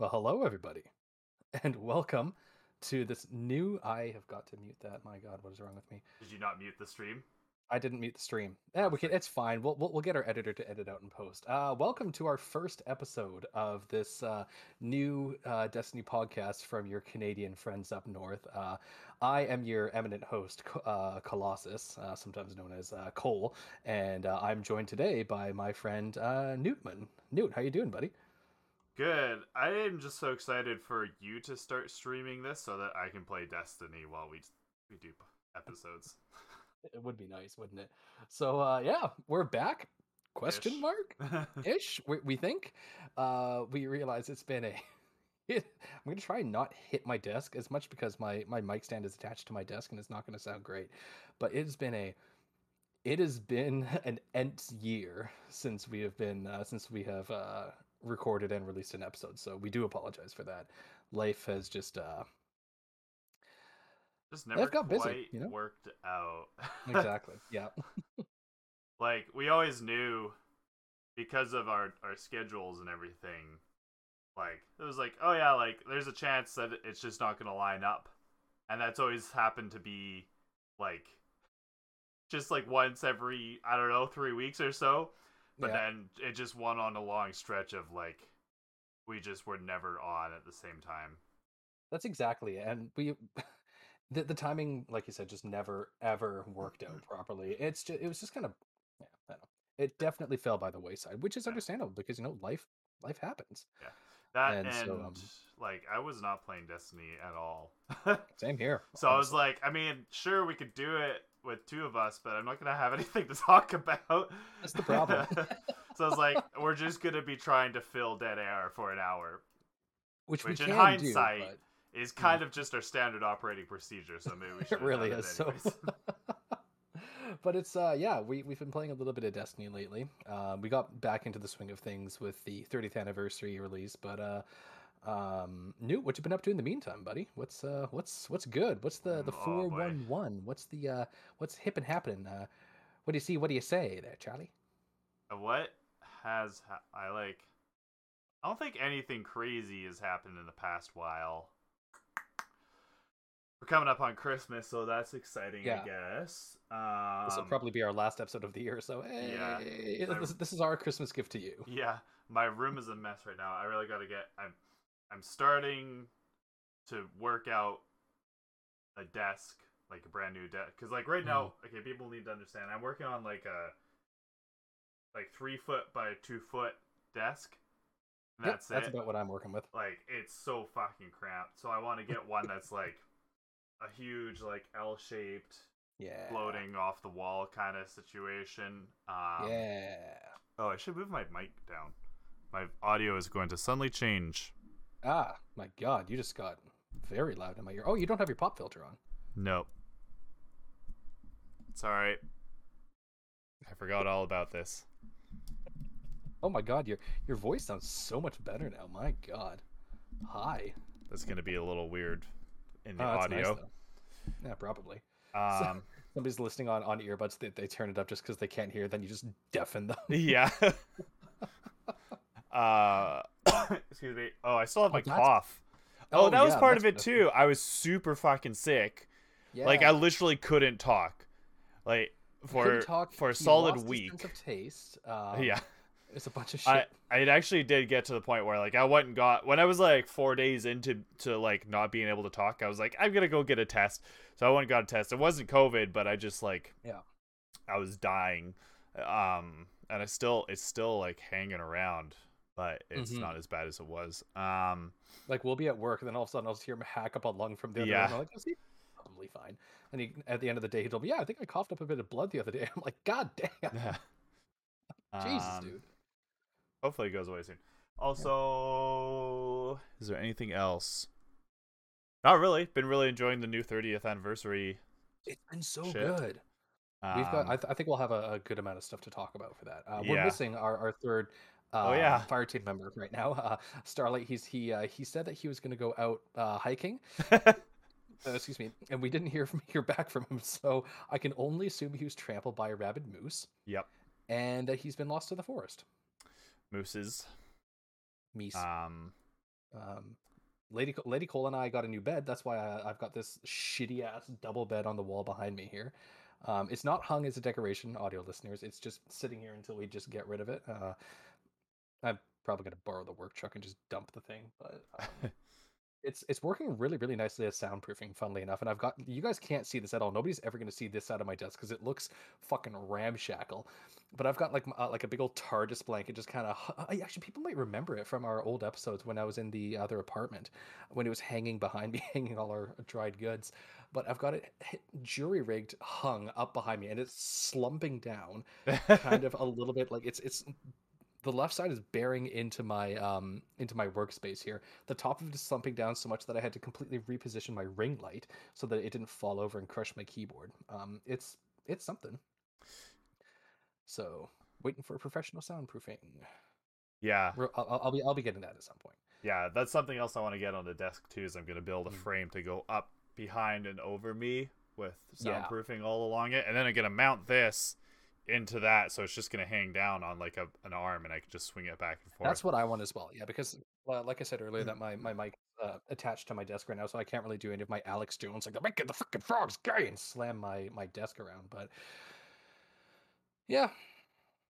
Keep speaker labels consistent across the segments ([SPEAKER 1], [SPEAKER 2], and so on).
[SPEAKER 1] Well, hello everybody, and welcome to this new. I have got to mute that. My God, what is wrong with me?
[SPEAKER 2] Did you not mute the stream?
[SPEAKER 1] I didn't mute the stream. Yeah, we can. It's fine. We'll we'll, we'll get our editor to edit out and post. Uh, welcome to our first episode of this uh, new uh, Destiny podcast from your Canadian friends up north. Uh, I am your eminent host, uh, Colossus, uh, sometimes known as uh, Cole, and uh, I'm joined today by my friend uh, Newtman. Newt, how you doing, buddy?
[SPEAKER 2] Good. I am just so excited for you to start streaming this so that I can play Destiny while we we do episodes.
[SPEAKER 1] It would be nice, wouldn't it? So uh yeah, we're back. Question
[SPEAKER 2] Ish.
[SPEAKER 1] mark? Ish, we, we think. Uh we realize it's been a I'm gonna try and not hit my desk as much because my my mic stand is attached to my desk and it's not gonna sound great. But it has been a it has been an nth year since we have been uh, since we have uh recorded and released an episode. So we do apologize for that. Life has just uh
[SPEAKER 2] just never
[SPEAKER 1] got busy,
[SPEAKER 2] quite
[SPEAKER 1] you know?
[SPEAKER 2] worked out.
[SPEAKER 1] exactly. Yeah.
[SPEAKER 2] like we always knew because of our our schedules and everything. Like it was like, oh yeah, like there's a chance that it's just not gonna line up, and that's always happened to be like just like once every I don't know three weeks or so. But
[SPEAKER 1] yeah.
[SPEAKER 2] then it just went on a long stretch of like we just were never on at the same time.
[SPEAKER 1] That's exactly it. And we the, the timing, like you said, just never ever worked out properly. It's just it was just kind of yeah, I don't know. It definitely fell by the wayside, which is
[SPEAKER 2] Yeah.
[SPEAKER 1] understandable because you know life life happens.
[SPEAKER 2] Yeah, that
[SPEAKER 1] And
[SPEAKER 2] and,
[SPEAKER 1] so, um,
[SPEAKER 2] like I was not playing Destiny at all.
[SPEAKER 1] Same here.
[SPEAKER 2] so I was like, I mean, sure we could do it with two of us, but I'm not gonna have anything to talk about.
[SPEAKER 1] That's the problem.
[SPEAKER 2] so I was like, we're just gonna be trying to fill dead air for an hour,
[SPEAKER 1] which,
[SPEAKER 2] which in hindsight
[SPEAKER 1] do, but
[SPEAKER 2] is kind of just our standard operating procedure. So maybe we should.
[SPEAKER 1] it really is. So,
[SPEAKER 2] anyways.
[SPEAKER 1] but it's uh yeah, we we've been playing a little bit of Destiny lately. Uh, we got back into the swing of things with the 30th anniversary release, but uh. Um, Newt, what you been up to in the meantime, buddy? What's uh, what's what's good? What's the the
[SPEAKER 2] Oh,
[SPEAKER 1] four one one? What's the uh, what's hip and happening? Uh, what do you see? What do you say there, Charlie?
[SPEAKER 2] what has ha- I like? I don't think anything crazy has happened in the past while. We're coming up on Christmas, so that's exciting,
[SPEAKER 1] Yeah.
[SPEAKER 2] I guess. Um,
[SPEAKER 1] This will probably be our last episode of the year, so hey,
[SPEAKER 2] Yeah.
[SPEAKER 1] this, this is our Christmas gift to you.
[SPEAKER 2] Yeah, my room is a mess right now. I really got to get. I'm, I'm starting to work out a desk, like a brand new desk, because like right now,
[SPEAKER 1] Mm.
[SPEAKER 2] okay, people need to understand. I'm working on like a, like three foot by two foot desk. And
[SPEAKER 1] Yep,
[SPEAKER 2] that's
[SPEAKER 1] that's about what I'm working with.
[SPEAKER 2] like it's so fucking cramped. So I want to get one that's like a huge like L shaped
[SPEAKER 1] Yeah.
[SPEAKER 2] floating off the wall kind of situation. Um,
[SPEAKER 1] yeah.
[SPEAKER 2] Oh, I should move my mic down. My audio is going to suddenly change.
[SPEAKER 1] Ah, my God, you just got very loud in my ear. Oh, you don't have your pop filter on.
[SPEAKER 2] Nope. It's all right. I forgot all about this.
[SPEAKER 1] Oh my God, your your voice sounds so much better now. My God. Hi.
[SPEAKER 2] That's going to be a little weird in the
[SPEAKER 1] Oh, that's nice,
[SPEAKER 2] audio.
[SPEAKER 1] though. yeah, probably.
[SPEAKER 2] um,
[SPEAKER 1] Somebody's listening on on earbuds. They, they turn it up just because they can't hear. Then you just deafen them.
[SPEAKER 2] yeah. uh, excuse me. Oh, I still have
[SPEAKER 1] Oh,
[SPEAKER 2] my
[SPEAKER 1] that's-
[SPEAKER 2] cough. Oh, that was
[SPEAKER 1] yeah,
[SPEAKER 2] part of it too. I was super fucking sick.
[SPEAKER 1] Yeah.
[SPEAKER 2] Like I literally couldn't talk. Like for
[SPEAKER 1] talk,
[SPEAKER 2] for a solid week.
[SPEAKER 1] sense of taste. Um,
[SPEAKER 2] yeah.
[SPEAKER 1] It's a bunch of shit.
[SPEAKER 2] I I actually did get to the point where like I went and got when I was like four days into to like not being able to talk, I was like, I'm gonna go get a test. So I went and got a test. It wasn't COVID, but I just like
[SPEAKER 1] Yeah.
[SPEAKER 2] I was dying. Um and I still it's still like hanging around, but it's
[SPEAKER 1] Mhm.
[SPEAKER 2] not as bad as it was. Um
[SPEAKER 1] Like we'll be at work, and then all of a sudden I'll just hear him hack up a lung from the other
[SPEAKER 2] Yeah.
[SPEAKER 1] room. I'm like, is he probably fine? And he, at the end of the day, he told me, "Yeah, I think I coughed up a bit of blood the other day." I'm like, God damn, Jesus,
[SPEAKER 2] um,
[SPEAKER 1] dude.
[SPEAKER 2] Hopefully it goes away soon. Also, is there anything else? Not really. Been really enjoying the new 30th anniversary.
[SPEAKER 1] It's been so
[SPEAKER 2] shit.
[SPEAKER 1] good. We've got.
[SPEAKER 2] Um,
[SPEAKER 1] I, th- I think we'll have a, a good amount of stuff to talk about for that. Uh, We're
[SPEAKER 2] Yeah.
[SPEAKER 1] missing our, our third. Uh,
[SPEAKER 2] Oh, yeah.
[SPEAKER 1] fire team member right now. Uh, Starlight. He's he uh, he said that he was going to go out uh, hiking. Uh, excuse me, and we didn't hear from hear back from him. So I can only assume he was trampled by a rabid moose,
[SPEAKER 2] yep.
[SPEAKER 1] and uh, he's been lost to the forest.
[SPEAKER 2] Mooses.
[SPEAKER 1] Meese.
[SPEAKER 2] Um,
[SPEAKER 1] Um, Lady Lady Cole and I got a new bed. That's why I, I've got this shitty ass double bed on the wall behind me here. Um, it's not hung as a decoration, audio listeners. It's just sitting here until we just get rid of it. Uh, I'm probably gonna borrow the work truck and just dump the thing, but um, it's it's working really really nicely as soundproofing. Funnily enough, and I've got you guys can't see this at all. Nobody's ever gonna see this side of my desk because it looks fucking ramshackle. But I've got like uh, like a big old TARDIS blanket, just kind of. Actually, people might remember it from our old episodes when I was in the other apartment, when it was hanging behind me, hanging all our dried goods. But I've got it jury rigged, hung up behind me, and it's slumping down, kind of a little bit like it's it's the left side is bearing into my um into my workspace here. The top of it is slumping down so much that I had to completely reposition my ring light so that it didn't fall over and crush my keyboard. Um, it's it's something. So waiting for professional soundproofing.
[SPEAKER 2] yeah,
[SPEAKER 1] I'll, I'll- be I'll be getting that at some point.
[SPEAKER 2] yeah. That's something else I want to get on the desk too. Is I'm gonna build a
[SPEAKER 1] Mm.
[SPEAKER 2] frame to go up behind and over me with
[SPEAKER 1] Yeah.
[SPEAKER 2] soundproofing all along it, and then I'm gonna mount this into that, so it's just gonna hang down on like a an arm, and I can just swing it back and forth.
[SPEAKER 1] That's what I want as well. Yeah, because well, like I said earlier, that my my mic uh, attached to my desk right now, so I can't really do any of my Alex Jones like the of the fucking frogs gay and slam my my desk around. But yeah,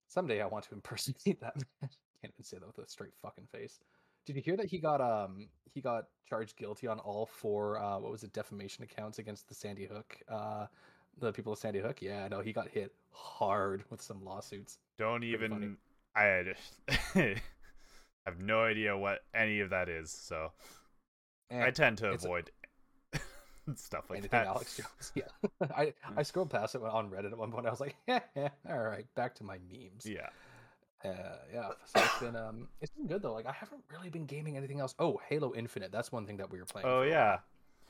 [SPEAKER 1] someday I want to impersonate that. man. Can't even say that with a straight fucking face. Did you hear that he got um he got charged guilty on all four uh what was it defamation accounts against the Sandy Hook uh the people of Sandy Hook? Yeah, no, he got hit hard with some lawsuits.
[SPEAKER 2] Don't
[SPEAKER 1] Pretty funny.
[SPEAKER 2] even. I I have no idea what any of that is, so I
[SPEAKER 1] Eh,
[SPEAKER 2] tend to
[SPEAKER 1] it's a-
[SPEAKER 2] avoid stuff like
[SPEAKER 1] anything
[SPEAKER 2] that.
[SPEAKER 1] Alex Jones. Yeah, I I scrolled past it on Reddit at one point. I was like, all right, back to my memes.
[SPEAKER 2] Yeah.
[SPEAKER 1] Uh, yeah. So it's been um, it's been good though. Like I haven't really been gaming anything else. Oh, Halo Infinite. That's one thing that we were playing.
[SPEAKER 2] Oh yeah.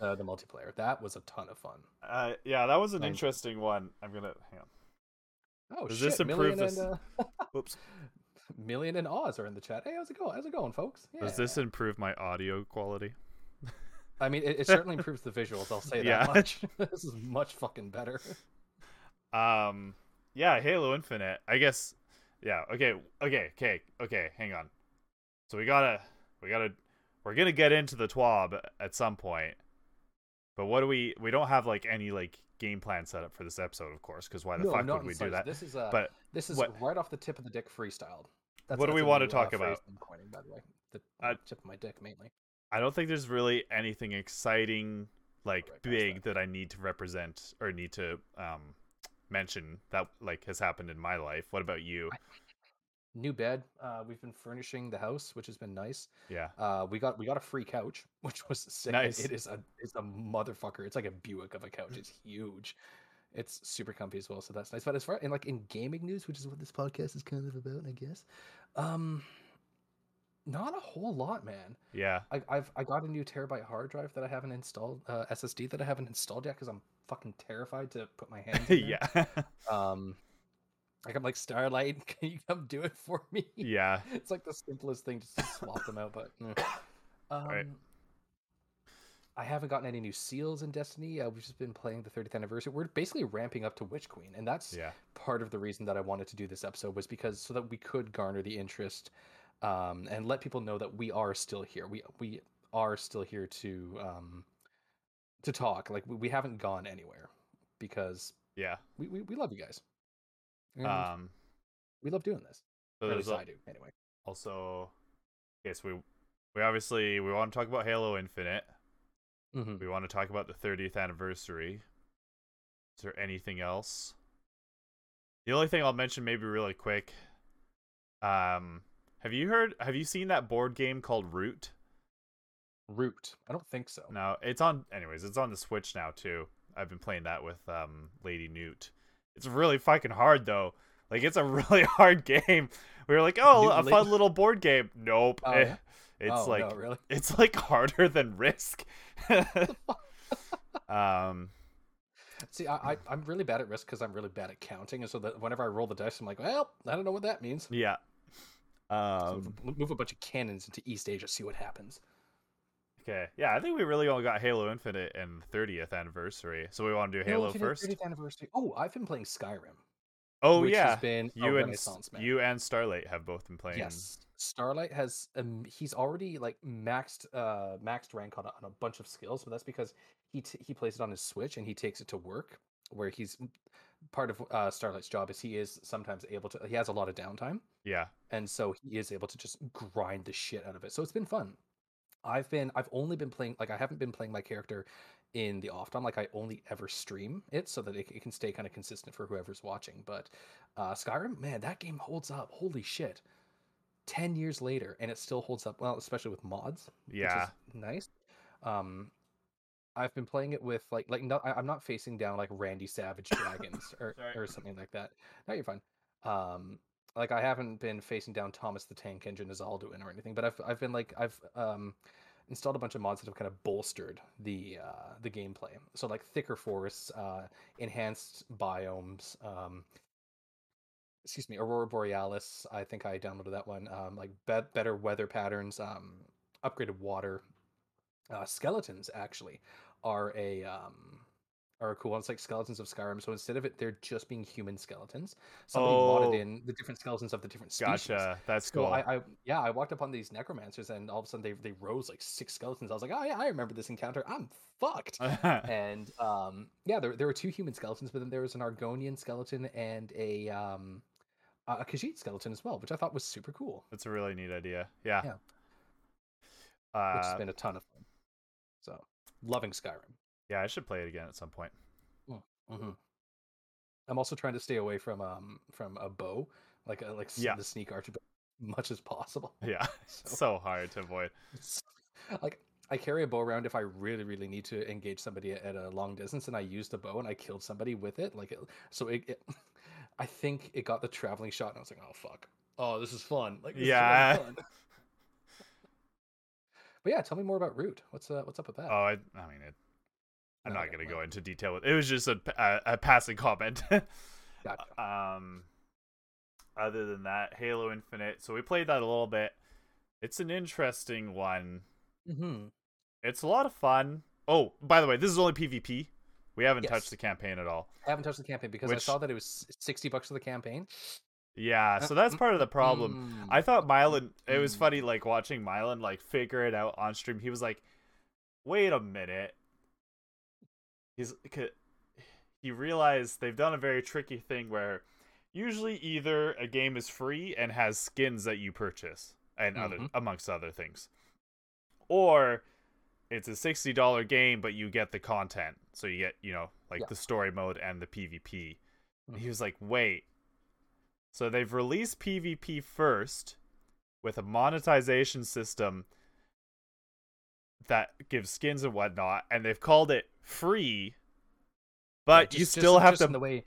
[SPEAKER 1] While. uh, the multiplayer. That was a ton of fun.
[SPEAKER 2] Uh, yeah, that was an
[SPEAKER 1] I-
[SPEAKER 2] interesting one. I'm gonna hang on.
[SPEAKER 1] Oh
[SPEAKER 2] Does
[SPEAKER 1] shit!
[SPEAKER 2] this
[SPEAKER 1] Million
[SPEAKER 2] improve
[SPEAKER 1] and
[SPEAKER 2] this-
[SPEAKER 1] uh,
[SPEAKER 2] Whoops.
[SPEAKER 1] Million and Oz are in the chat. Hey, how's it going? How's it going, folks? Yeah.
[SPEAKER 2] Does this improve my audio quality?
[SPEAKER 1] I mean, it, it certainly improves the visuals. I'll say
[SPEAKER 2] Yeah.
[SPEAKER 1] that much. this is much fucking better.
[SPEAKER 2] Um, yeah, Halo Infinite. I guess. Yeah. Okay. Okay. Okay. Okay. Hang on. So we gotta, we gotta, we're gonna get into the TWAB at some point. But what do we? We don't have like any like game plan set up for this episode, of course, because why the
[SPEAKER 1] no,
[SPEAKER 2] fuck would we do that?
[SPEAKER 1] This is uh,
[SPEAKER 2] But
[SPEAKER 1] this is
[SPEAKER 2] what-
[SPEAKER 1] right off the tip of the dick freestyled. That's,
[SPEAKER 2] What do we wanna talk
[SPEAKER 1] uh,
[SPEAKER 2] about?
[SPEAKER 1] I'm coining, by the way. The
[SPEAKER 2] Uh,
[SPEAKER 1] tip of my dick mainly.
[SPEAKER 2] I don't think there's really anything exciting, like
[SPEAKER 1] right
[SPEAKER 2] big,
[SPEAKER 1] that.
[SPEAKER 2] that I need to represent or need to um mention that like has happened in my life. What about you?
[SPEAKER 1] New bed. Uh, we've been furnishing the house, which has been nice.
[SPEAKER 2] Yeah.
[SPEAKER 1] Uh, we got we got a free couch, which was sick.
[SPEAKER 2] Nice.
[SPEAKER 1] It is a it's a motherfucker. It's like a Buick of a couch. It's huge. It's super comfy as well, so that's nice. But as far in like in gaming news, which is what this podcast is kind of about, I guess. Um, not a whole lot, man.
[SPEAKER 2] Yeah.
[SPEAKER 1] I, I've I got a new terabyte hard drive that I haven't installed, uh, SSD that I haven't installed yet because I'm fucking terrified to put my hands.
[SPEAKER 2] Yeah.
[SPEAKER 1] Um, like I'm like Starlight, can you come do it for me?
[SPEAKER 2] yeah.
[SPEAKER 1] it's like the simplest thing just to swap them out, but eh. um,
[SPEAKER 2] Right.
[SPEAKER 1] I haven't gotten any new seals in Destiny. Uh, we've just been playing the 30th anniversary. We're basically ramping up to Witch Queen, and that's
[SPEAKER 2] Yeah.
[SPEAKER 1] part of the reason that I wanted to do this episode was because so that we could garner the interest um, and let people know that we are still here. We we are still here to um, to talk. Like we, we haven't gone anywhere because
[SPEAKER 2] Yeah.
[SPEAKER 1] we, we, we love you guys. And
[SPEAKER 2] Um.
[SPEAKER 1] we love doing this.
[SPEAKER 2] So
[SPEAKER 1] at least
[SPEAKER 2] al-
[SPEAKER 1] I do, anyway.
[SPEAKER 2] also, yes, we we obviously we want to talk about Halo Infinite.
[SPEAKER 1] hmm
[SPEAKER 2] We want to talk about the 30th anniversary. Is there anything else? The only thing I'll mention, maybe really quick. Um, have you heard? Have you seen that board game called Root?
[SPEAKER 1] Root. I don't think so.
[SPEAKER 2] No, it's on. Anyways, it's on the Switch now too. I've been playing that with um Lady Newt. It's really fucking hard though. Like it's a really hard game. We were like, oh, a fun little board game. Nope.
[SPEAKER 1] Oh,
[SPEAKER 2] Eh,
[SPEAKER 1] yeah?
[SPEAKER 2] It's
[SPEAKER 1] Oh,
[SPEAKER 2] like
[SPEAKER 1] no, really.
[SPEAKER 2] it's like harder than Risk. um.
[SPEAKER 1] See, I, I I'm really bad at risk because I'm really bad at counting, and so that whenever I roll the dice, I'm like, well, I don't know what that means.
[SPEAKER 2] Yeah.
[SPEAKER 1] So
[SPEAKER 2] Um.
[SPEAKER 1] move, move a bunch of cannons into East Asia, see what happens.
[SPEAKER 2] Okay. Yeah, I think we really only got Halo Infinite and 30th anniversary, so we want to do Halo first.
[SPEAKER 1] 30th anniversary. Oh, I've been playing Skyrim.
[SPEAKER 2] Oh
[SPEAKER 1] which
[SPEAKER 2] yeah,
[SPEAKER 1] has been
[SPEAKER 2] you and
[SPEAKER 1] renaissance, man.
[SPEAKER 2] you and Starlight have both been playing.
[SPEAKER 1] Yes, Starlight has um, he's already like maxed uh maxed rank on a, on a bunch of skills, but that's because he t- he plays it on his Switch and he takes it to work, where he's part of uh, Starlight's job is he is sometimes able to he has a lot of downtime,
[SPEAKER 2] Yeah.
[SPEAKER 1] and so he is able to just grind the shit out of it. So it's been fun. I've been I've only been playing like I haven't been playing my character in the off time. Like I only ever stream it so that it, it can stay kind of consistent for whoever's watching. But uh, Skyrim, man, that game holds up. Holy shit! Ten years later, and it still holds up well, especially with mods.
[SPEAKER 2] Yeah.
[SPEAKER 1] which is nice. Um, I've been playing it with like like no, I, I'm not facing down like Randy Savage dragons or
[SPEAKER 2] Sorry.
[SPEAKER 1] or something like that. No, you're fine. Um, like I haven't been facing down Thomas the Tank Engine as Alduin or anything, but I've I've been like I've um installed a bunch of mods that have kind of bolstered the uh the gameplay. So like thicker forests, uh enhanced biomes, um excuse me, Aurora Borealis. I think I downloaded that one. Um like be- better weather patterns, um upgraded water. Uh skeletons actually are a um are cool. It's like skeletons of Skyrim. So instead of it, they're just being human skeletons. Somebody
[SPEAKER 2] Oh.
[SPEAKER 1] modded in the different skeletons of the different species.
[SPEAKER 2] Gotcha. That's
[SPEAKER 1] So
[SPEAKER 2] cool.
[SPEAKER 1] I, I yeah, I walked up on these necromancers and all of a sudden they they rose like six skeletons. I was like, oh yeah, I remember this encounter. I'm fucked. and um yeah, there there were two human skeletons, but then there was an Argonian skeleton and a um a Khajiit skeleton as well, which I thought was super cool.
[SPEAKER 2] That's a really neat idea. Yeah.
[SPEAKER 1] Yeah. Which has
[SPEAKER 2] Uh,
[SPEAKER 1] been a ton of fun. So loving Skyrim.
[SPEAKER 2] Yeah, I should play it again at some point.
[SPEAKER 1] hmm I'm also trying to stay away from um from a bow, like a, like
[SPEAKER 2] Yeah.
[SPEAKER 1] the sneak archer, much as possible.
[SPEAKER 2] Yeah.
[SPEAKER 1] So-
[SPEAKER 2] so hard to avoid.
[SPEAKER 1] Like I carry a bow around if I really, really need to engage somebody at a long distance, and I used a bow and I killed somebody with it. Like, it, so it, it, I think it got the traveling shot, and I was like, oh fuck, oh this is fun. Like, this is really
[SPEAKER 2] Yeah.
[SPEAKER 1] fun. but yeah, tell me more about Root. What's uh, what's up with that?
[SPEAKER 2] Oh, I, I mean, it, I'm
[SPEAKER 1] No,
[SPEAKER 2] not going to go into detail with it. was just a, a, a passing comment.
[SPEAKER 1] Gotcha.
[SPEAKER 2] um, other than that, Halo Infinite. So we played that a little bit. It's an interesting one.
[SPEAKER 1] hmm
[SPEAKER 2] It's a lot of fun. Oh, by the way, this is only PvP. We haven't
[SPEAKER 1] Yes.
[SPEAKER 2] touched the campaign at all.
[SPEAKER 1] I haven't touched the campaign because I saw that it was sixty bucks for the campaign.
[SPEAKER 2] Yeah,
[SPEAKER 1] Uh,
[SPEAKER 2] so that's part of the problem.
[SPEAKER 1] Mm.
[SPEAKER 2] I thought Mylan. It was
[SPEAKER 1] Mm.
[SPEAKER 2] funny, like watching Mylan like figure it out on stream. He was like, "Wait a minute." He's he realized they've done a very tricky thing where usually either a game is free and has skins that you purchase and other
[SPEAKER 1] Mhm.
[SPEAKER 2] amongst other things, or it's a sixty dollar game but you get the content, so you get you know like
[SPEAKER 1] Yeah.
[SPEAKER 2] the story mode and the PvP. And
[SPEAKER 1] Mhm.
[SPEAKER 2] He was like, "Wait." So they've released PvP first with a monetization system that gives skins and whatnot, and they've called it free. But
[SPEAKER 1] Yeah,
[SPEAKER 2] you still
[SPEAKER 1] just-
[SPEAKER 2] have
[SPEAKER 1] just
[SPEAKER 2] to,
[SPEAKER 1] the way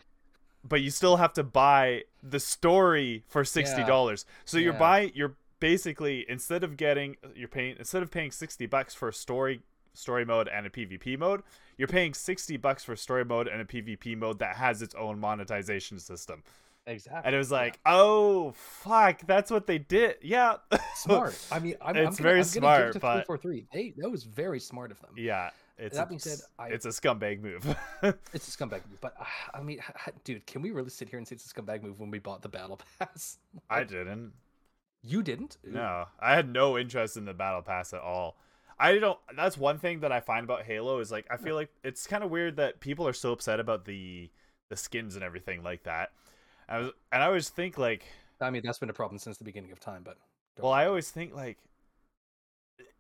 [SPEAKER 2] but you still have to buy the story for sixty dollars. So you're
[SPEAKER 1] Yeah.
[SPEAKER 2] buying, you're basically instead of getting, you're paying instead of paying sixty bucks for a story story mode and a PvP mode, you're paying sixty bucks for story mode and a PvP mode that has its own monetization system.
[SPEAKER 1] exactly.
[SPEAKER 2] And it was
[SPEAKER 1] yeah.
[SPEAKER 2] like, oh fuck, that's what they did. Yeah,
[SPEAKER 1] smart. I mean, I'm, I'm gonna,
[SPEAKER 2] very
[SPEAKER 1] I'm
[SPEAKER 2] smart,
[SPEAKER 1] gonna give it to
[SPEAKER 2] but-
[SPEAKER 1] 343. They that was very smart of them.
[SPEAKER 2] yeah. It's
[SPEAKER 1] That
[SPEAKER 2] a,
[SPEAKER 1] being said, I-
[SPEAKER 2] it's a scumbag move.
[SPEAKER 1] It's a scumbag move, but uh, I mean, dude, can we really sit here and say it's a scumbag move when we bought the battle pass?
[SPEAKER 2] I didn't.
[SPEAKER 1] You didn't?
[SPEAKER 2] No, I had no interest in the battle pass at all. I don't. That's one thing that I find about Halo is like I feel like it's kind of weird that people are so upset about the the skins and everything like that. I was, and I always think like,
[SPEAKER 1] I mean, that's been a problem since the beginning of time. But
[SPEAKER 2] well, I always think like,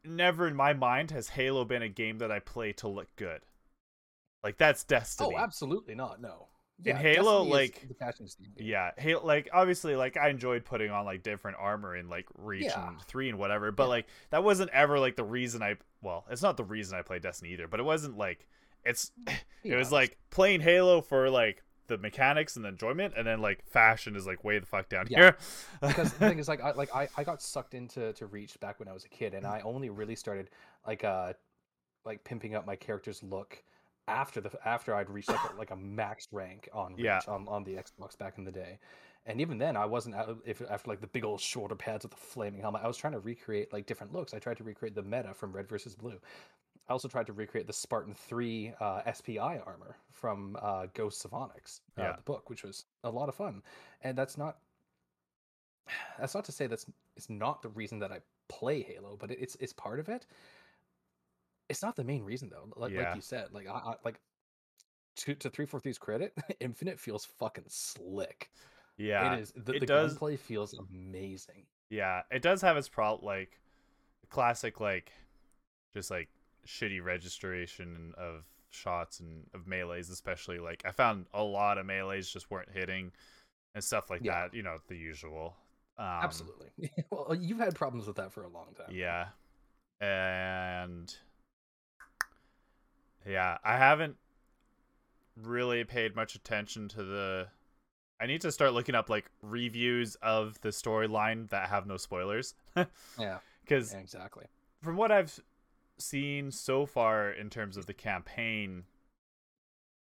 [SPEAKER 2] never in my mind has Halo been a game that I play to look good. Like that's oh, Destiny.
[SPEAKER 1] oh, absolutely not. No.
[SPEAKER 2] In Halo,
[SPEAKER 1] Destiny
[SPEAKER 2] like-
[SPEAKER 1] the fashion.
[SPEAKER 2] Yeah, Halo, like obviously, like I enjoyed putting on like different armor in like Reach
[SPEAKER 1] Yeah.
[SPEAKER 2] and three and whatever, but
[SPEAKER 1] Yeah.
[SPEAKER 2] like that wasn't ever like the reason I. Well, it's not the reason I played Destiny either, but it wasn't like it's. It was like playing Halo for like the mechanics and the enjoyment, and then like fashion is like way the fuck down
[SPEAKER 1] Yeah.
[SPEAKER 2] here.
[SPEAKER 1] because the thing is like I like I, I got sucked into to Reach back when I was a kid, and I only really started like uh like pimping up my character's look after the after I'd reached like a, like a max rank on Reach
[SPEAKER 2] Yeah.
[SPEAKER 1] on, on the Xbox back in the day. And even then, I wasn't out if after like the big old shoulder pads with the flaming helmet. I was trying to recreate like different looks. I tried to recreate the meta from Red versus Blue. I also tried to recreate the Spartan Three uh, SPI armor from uh, Ghosts of Onyx, uh,
[SPEAKER 2] Yeah.
[SPEAKER 1] the book, which was a lot of fun. And that's not that's not to say that's it's not the reason that I play Halo, but it, it's it's part of it. It's not the main reason though. Like
[SPEAKER 2] Yeah.
[SPEAKER 1] like you said, like I, I like to to three four three's credit, Infinite feels fucking slick.
[SPEAKER 2] Yeah.
[SPEAKER 1] it is. The,
[SPEAKER 2] it
[SPEAKER 1] the
[SPEAKER 2] does-
[SPEAKER 1] gunplay feels amazing.
[SPEAKER 2] Yeah, it does have its problem, like classic, like just like shitty registration of shots and of melee's, especially. Like I found a lot of melee's just weren't hitting and stuff like
[SPEAKER 1] Yeah.
[SPEAKER 2] that. You know, the usual. Um,
[SPEAKER 1] Absolutely. well, you've had problems with that for a long time.
[SPEAKER 2] Yeah, and yeah, I haven't really paid much attention to the. I need to start looking up like reviews of the storyline that have no spoilers.
[SPEAKER 1] Yeah.
[SPEAKER 2] because
[SPEAKER 1] yeah, exactly.
[SPEAKER 2] from what I've seen so far in terms of the campaign,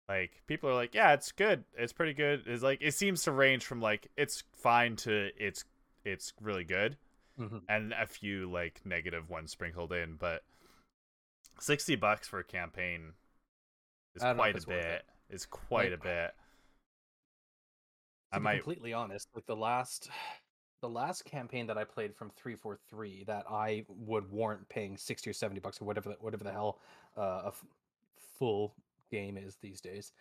[SPEAKER 2] like people are like, yeah, it's good, it's pretty good. It's like it seems to range from like it's fine to it's it's really good,
[SPEAKER 1] Mhm.
[SPEAKER 2] and a few like negative ones sprinkled in. But sixty bucks for a campaign is
[SPEAKER 1] I don't know if
[SPEAKER 2] quite a
[SPEAKER 1] it's
[SPEAKER 2] bit. Is quite
[SPEAKER 1] Like,
[SPEAKER 2] a bit. I
[SPEAKER 1] be
[SPEAKER 2] might.
[SPEAKER 1] completely honest, like the last the last campaign that I played from 343 that I would warrant paying 60 or 70 bucks or whatever the, whatever the hell uh, a f- full game is these days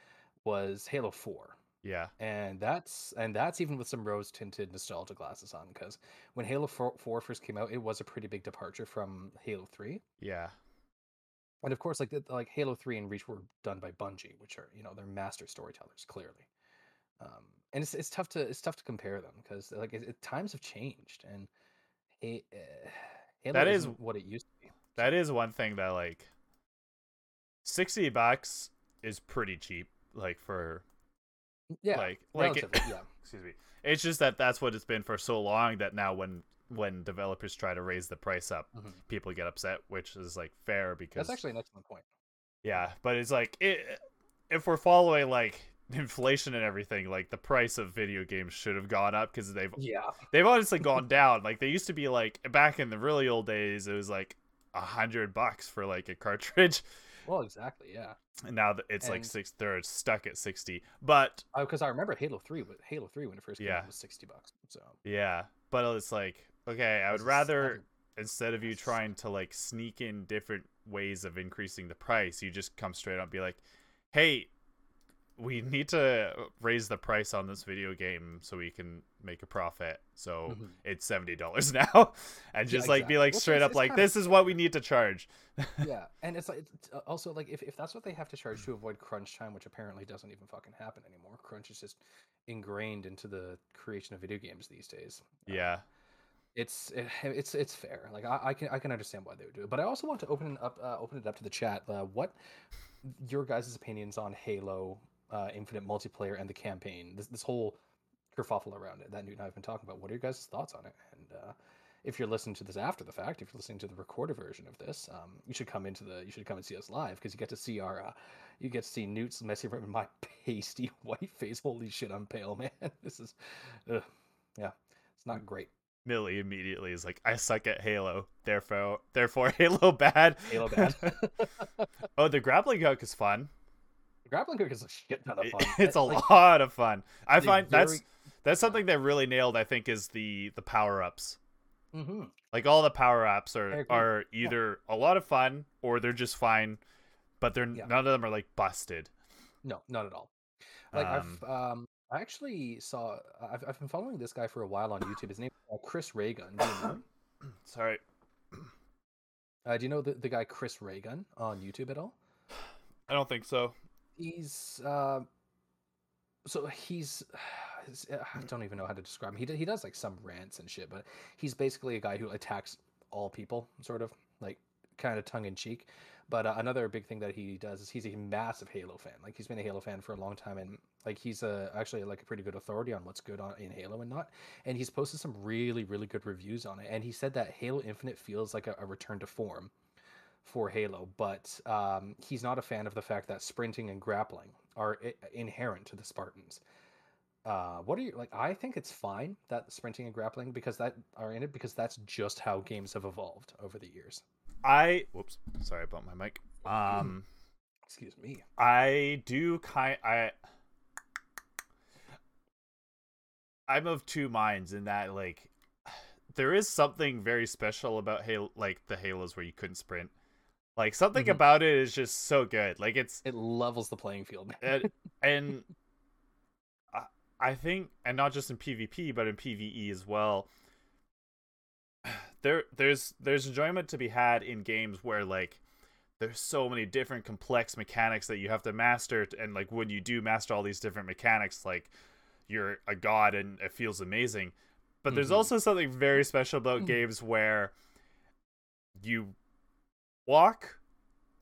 [SPEAKER 1] was Halo 4.
[SPEAKER 2] Yeah,
[SPEAKER 1] And that's and that's even with some rose tinted nostalgia glasses on because when Halo 4, 4 first came out, it was a pretty big departure from Halo 3.
[SPEAKER 2] yeah,
[SPEAKER 1] And of course, like like Halo Three and Reach were done by Bungie, which are you know they're master storytellers clearly. Um, and it's it's tough to it's tough to compare them because like it, it- times have changed and it, uh, Halo
[SPEAKER 2] That
[SPEAKER 1] what it used to be.
[SPEAKER 2] that is one thing that like sixty bucks is pretty cheap. Like for
[SPEAKER 1] Yeah,
[SPEAKER 2] like like it,
[SPEAKER 1] yeah.
[SPEAKER 2] excuse me it's just that that's what it's been for so long that now when when developers try to raise the price up
[SPEAKER 1] Mhm.
[SPEAKER 2] people get upset which is like fair because
[SPEAKER 1] That's actually an excellent point.
[SPEAKER 2] yeah but it's like it, if we're following like inflation and everything like the price of video games should have gone up because they've
[SPEAKER 1] Yeah,
[SPEAKER 2] they've honestly gone down like they used to be like back in the really old days it was like a hundred bucks for like a cartridge
[SPEAKER 1] well, exactly. Yeah,
[SPEAKER 2] and now it's like six they're stuck at 60 but oh,
[SPEAKER 1] because I remember Halo Three. But Halo Three when it first came
[SPEAKER 2] Yeah.
[SPEAKER 1] out was sixty bucks. So
[SPEAKER 2] yeah but it's like okay i would rather
[SPEAKER 1] seven-
[SPEAKER 2] instead of you trying to like sneak in different ways of increasing the price you just come straight up and be like hey we need to raise the price on this video game so we can make a profit so
[SPEAKER 1] Mhm.
[SPEAKER 2] it's $70 now and
[SPEAKER 1] Yeah,
[SPEAKER 2] just like be like
[SPEAKER 1] Well,
[SPEAKER 2] straight up like this is what we need to charge
[SPEAKER 1] yeah, and it's like it's uh, also like if, if that's what they have to charge to avoid crunch time, which apparently doesn't even fucking happen anymore. Crunch is just ingrained into the creation of video games these days. Uh,
[SPEAKER 2] yeah
[SPEAKER 1] it's it, it's it's fair. Like I, I can I can understand why they would do it, but I also want to open it up uh, open it up to the chat. Uh, what your guys' opinions on Halo uh, Infinite multiplayer and the campaign? This this whole kerfuffle around it that Newt and I have been talking about. What are your guys' thoughts on it? And uh, if you're listening to this after the fact, if you're listening to the recorded version of this, um, you should come into the you should come and see us live because you get to see our uh, you get to see Newt's messing around with my pasty white face. Holy shit, I'm pale, man. This is, ugh, yeah, it's not great.
[SPEAKER 2] millie immediately is like i suck at halo therefore therefore halo bad
[SPEAKER 1] Halo bad.
[SPEAKER 2] oh the grappling hook is fun
[SPEAKER 1] Grappling hook is a shit ton of
[SPEAKER 2] It-
[SPEAKER 1] fun.
[SPEAKER 2] it's a
[SPEAKER 1] Like,
[SPEAKER 2] lot of fun. I find that's
[SPEAKER 1] very-
[SPEAKER 2] that's something that really nailed. I think is the the power ups.
[SPEAKER 1] mhm.
[SPEAKER 2] Like all the power ups are are either a lot of fun or they're just fine, but they're
[SPEAKER 1] Yeah.
[SPEAKER 2] none of them are like busted.
[SPEAKER 1] No, not at all. Like
[SPEAKER 2] Um,
[SPEAKER 1] I've um I actually saw I've I've been following this guy for a while on YouTube. His name is uh, Chris Raygun. Do you know?
[SPEAKER 2] Sorry,
[SPEAKER 1] Uh, do you know the, the guy Chris Raygun on YouTube at all?
[SPEAKER 2] I don't think so.
[SPEAKER 1] He's uh, so he's uh, I don't even know how to describe him. He he does like some rants and shit, but he's basically a guy who attacks all people, sort of like kind of tongue in cheek. But uh, another big thing that he does is he's a massive Halo fan. Like he's been a Halo fan for a long time, and like he's a, actually like a pretty good authority on what's good on in Halo and not. And he's posted some really really good reviews on it. And he said that Halo Infinite feels like a, a return to form for Halo, but um, he's not a fan of the fact that sprinting and grappling are I- inherent to the Spartans. Uh, what are you like? I think it's fine that sprinting and grappling because that are in it because that's just how games have evolved over the years.
[SPEAKER 2] I whoops, sorry about my mic. Um,
[SPEAKER 1] Excuse me.
[SPEAKER 2] I do kind I. I'm of two minds in that like there is something very special about Halo, like the Halos where you couldn't sprint. Like something
[SPEAKER 1] Mhm.
[SPEAKER 2] about it is just so good. Like it's
[SPEAKER 1] It levels the playing field.
[SPEAKER 2] and, and I, I think, and not just in PvP, but in PvE as well. There, there's there's enjoyment to be had in games where like there's so many different complex mechanics that you have to master, and like when you do master all these different mechanics, like you're a god and it feels amazing. But there's
[SPEAKER 1] Mhm.
[SPEAKER 2] also something very special about
[SPEAKER 1] Mhm.
[SPEAKER 2] games where you walk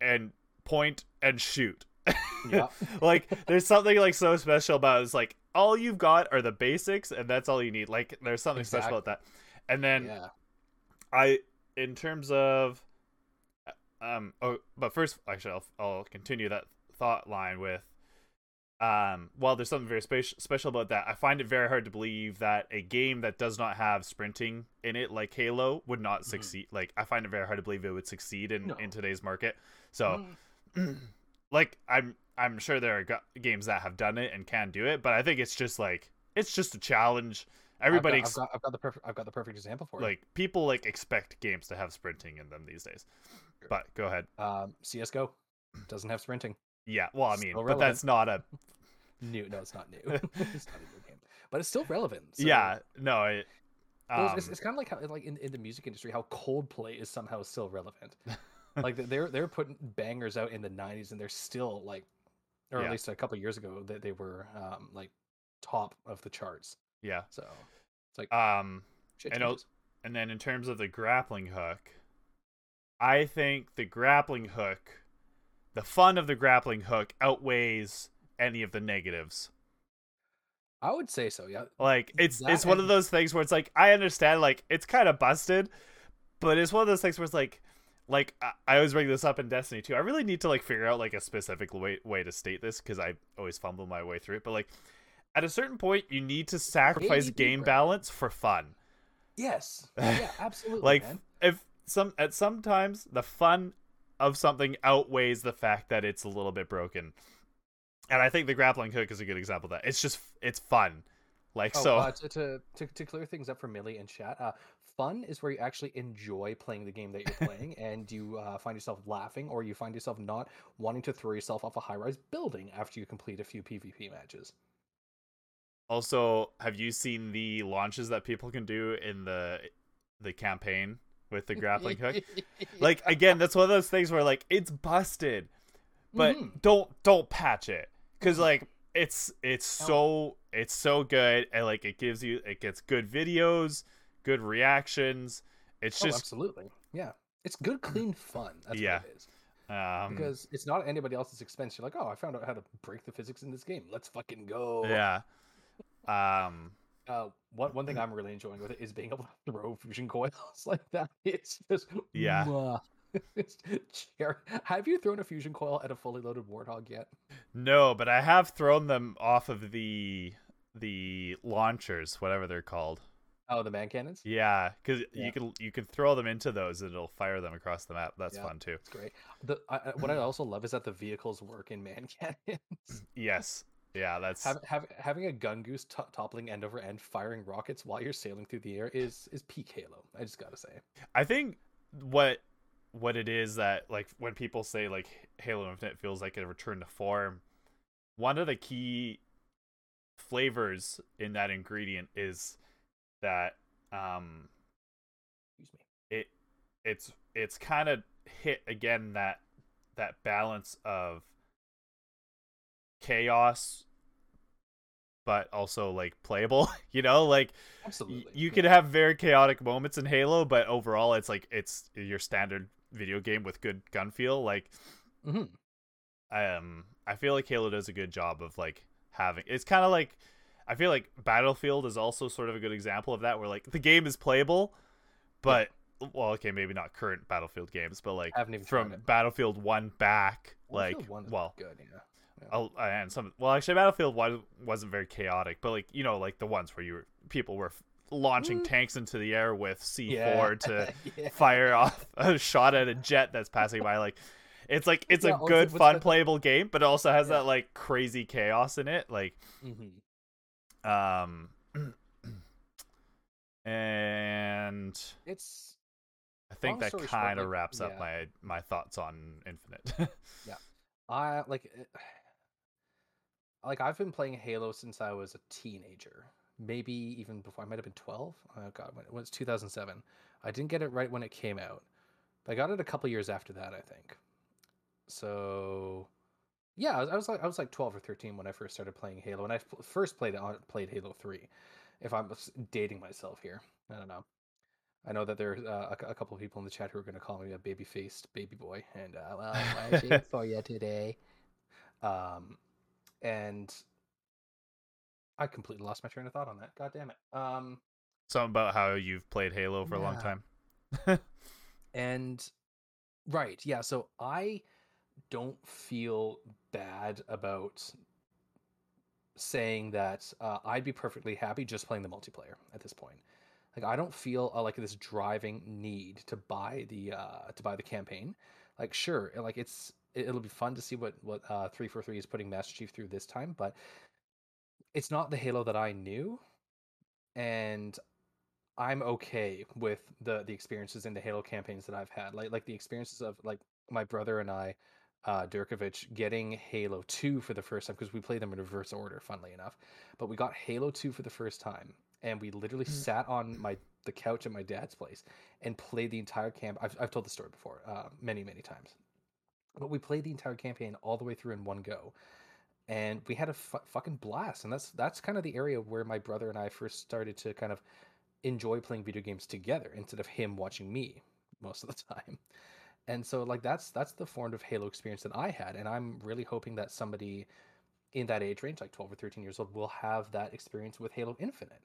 [SPEAKER 2] and point and shoot.
[SPEAKER 1] Yeah.
[SPEAKER 2] like there's something like so special about it. it's like all you've got are the basics and that's all you need. Like there's something special about that. And then
[SPEAKER 1] yeah.
[SPEAKER 2] I in terms of um oh but first actually I'll, I'll continue that thought line with um while there's something very special special about that I find it very hard to believe that a game that does not have sprinting in it like Halo would not
[SPEAKER 1] Mhm.
[SPEAKER 2] succeed like I find it very hard to believe it would succeed in
[SPEAKER 1] No.
[SPEAKER 2] in today's market so
[SPEAKER 1] Mm,
[SPEAKER 2] like I'm I'm sure there are go- games that have done it and can do it but I think it's just like it's just a challenge everybody
[SPEAKER 1] I've got,
[SPEAKER 2] ex-
[SPEAKER 1] I've got, I've got the perfect I've got the perfect example for
[SPEAKER 2] like people like expect games to have sprinting in them these days
[SPEAKER 1] Sure.
[SPEAKER 2] but go ahead.
[SPEAKER 1] Um, CS:GO doesn't have sprinting.
[SPEAKER 2] Yeah well i mean
[SPEAKER 1] Still
[SPEAKER 2] but that's not a
[SPEAKER 1] New? No, it's not new. it's not a new game, but it's still relevant. so-
[SPEAKER 2] yeah no it, um,
[SPEAKER 1] it's, it's kind of like how, like in, in the music industry, how Coldplay is somehow still relevant. like they're they're putting bangers out in the '90s, and they're still like, or
[SPEAKER 2] Yeah.
[SPEAKER 1] at least a couple years ago, that they were um, like top of the charts.
[SPEAKER 2] yeah
[SPEAKER 1] So it's like
[SPEAKER 2] um
[SPEAKER 1] shit
[SPEAKER 2] and and then in terms of the grappling hook i think the grappling hook the fun of the grappling hook outweighs any of the negatives
[SPEAKER 1] I would say so. Yeah.
[SPEAKER 2] Like it's
[SPEAKER 1] That
[SPEAKER 2] it's one of those things where it's like I understand like it's kind of busted, but it's one of those things where it's like like I, always bring this up in Destiny too. I really need to like figure out like a specific way way to state this because I always fumble my way through it. But like at a certain point, you need to sacrifice game
[SPEAKER 1] breath.
[SPEAKER 2] balance for fun.
[SPEAKER 1] Yes. Yeah. Absolutely.
[SPEAKER 2] Like
[SPEAKER 1] man.
[SPEAKER 2] if some at sometimes the fun of something outweighs the fact that it's a little bit broken. And I think the grappling hook is a good example of that. It's just it's fun. Like
[SPEAKER 1] Oh,
[SPEAKER 2] so
[SPEAKER 1] uh, to, to to to clear things up for Millie and chat, uh, fun is where you actually enjoy playing the game that you're playing, and you uh, find yourself laughing, or you find yourself not wanting to throw yourself off a high-rise building after you complete a few PvP matches.
[SPEAKER 2] Also, have you seen the launches that people can do in the the campaign with the grappling hook? Like again, that's one of those things where like it's busted, but
[SPEAKER 1] Mhm.
[SPEAKER 2] don't don't patch it cuz like it's it's so it's so good and like it gives you it gets good videos, good reactions. It's
[SPEAKER 1] Oh,
[SPEAKER 2] just
[SPEAKER 1] absolutely, yeah. It's good, clean fun. That's
[SPEAKER 2] Yeah.
[SPEAKER 1] what it is.
[SPEAKER 2] um
[SPEAKER 1] Because it's not anybody else's expense. You're like, oh, I found out how to break the physics in this game. Let's fucking go.
[SPEAKER 2] yeah. Um
[SPEAKER 1] Uh, one one thing I'm really enjoying with it is being able to throw fusion coils like that. It's just
[SPEAKER 2] Yeah.
[SPEAKER 1] mwah. Have you thrown a fusion coil at a fully loaded warthog yet?
[SPEAKER 2] no, but I have thrown them off of the the launchers, whatever they're called.
[SPEAKER 1] Oh, the man cannons.
[SPEAKER 2] Yeah, because
[SPEAKER 1] Yeah.
[SPEAKER 2] you can you can throw them into those and it'll fire them across the map. That's
[SPEAKER 1] Yeah.
[SPEAKER 2] fun too.
[SPEAKER 1] It's great. The I, I- what I also love is that the vehicles work in man cannons.
[SPEAKER 2] Yes, yeah, that's
[SPEAKER 1] Have, have, having a Gungoose to toppling end over end, firing rockets while you're sailing through the air is is peak Halo. I just gotta say.
[SPEAKER 2] I think what what it is that like when people say like Halo Infinite feels like a return to form, one of the key flavors in that ingredient is that um
[SPEAKER 1] Excuse me.
[SPEAKER 2] it it's it's kind of hit again that that balance of chaos but also like playable you know like y-
[SPEAKER 1] Absolutely.
[SPEAKER 2] you
[SPEAKER 1] yeah.
[SPEAKER 2] can have very chaotic moments in halo but overall it's like it's your standard video game with good gun feel like
[SPEAKER 1] Mhm.
[SPEAKER 2] um i feel like halo does a good job of like having it's kind of like i feel like battlefield is also sort of a good example of that where like the game is playable but well okay maybe not current battlefield games but like
[SPEAKER 1] Haven't even
[SPEAKER 2] from battlefield 1 back like
[SPEAKER 1] 1
[SPEAKER 2] well
[SPEAKER 1] good. Yeah.
[SPEAKER 2] I'll, and some well actually battlefield 1 wasn't very chaotic but like you know like the ones where you were people were launching
[SPEAKER 1] Mm.
[SPEAKER 2] tanks into the air with c4
[SPEAKER 1] Yeah.
[SPEAKER 2] to
[SPEAKER 1] Yeah.
[SPEAKER 2] fire off a shot at a jet that's passing by like it's like it's
[SPEAKER 1] Yeah,
[SPEAKER 2] a good fun
[SPEAKER 1] the-
[SPEAKER 2] playable game but it also has
[SPEAKER 1] Yeah.
[SPEAKER 2] that like crazy chaos in it like
[SPEAKER 1] Mhm.
[SPEAKER 2] um And
[SPEAKER 1] It's
[SPEAKER 2] I think that kind of
[SPEAKER 1] like,
[SPEAKER 2] wraps up
[SPEAKER 1] yeah.
[SPEAKER 2] my my thoughts on Infinite. Yeah.
[SPEAKER 1] I like it- like I've been playing Halo since I was a teenager. Maybe even before I might have been 12. Oh god, when it was 2007. I didn't get it right when it came out. But I got it a couple years after that, I think. So yeah, I was, I was like I was like 12 or 13 when I first started playing Halo and I first played it played Halo 3. If I'm dating myself here. I don't know. I know that there's uh, a, a couple of people in the chat who are going to call me a baby faced baby boy, and uh, well, I'm shaving for you today. Um, and I completely lost my train of thought on that. God damn it. Um,
[SPEAKER 2] Something about how you've played Halo for a long time.
[SPEAKER 1] and right, yeah. So I don't feel bad about saying that uh, I'd be perfectly happy just playing the multiplayer at this point. Like I don't feel uh, like this driving need to buy the uh, to buy the campaign. Like sure, like it's it- it'll be fun to see what what uh, three four three is putting Master Chief through this time, but it's not the Halo that I knew, and I'm okay with the the experiences in the Halo campaigns that I've had. Like like the experiences of like my brother and I, uh, Durkovich, getting Halo Two for the first time because we played them in reverse order, funnily enough. But we got Halo Two for the first time, and we literally
[SPEAKER 2] Mm.
[SPEAKER 1] sat on my the couch at my dad's place and played the entire camp. I've I've told the story before, uh, many many times. But we played the entire campaign all the way through in one go, and we had a fu- fucking blast. And that's that's kind of the area where my brother and I first started to kind of enjoy playing video games together instead of him watching me most of the time. And so like that's that's the form of Halo experience that I had and I'm really hoping that somebody in that age range like 12 or 13 years old will have that experience with Halo Infinite.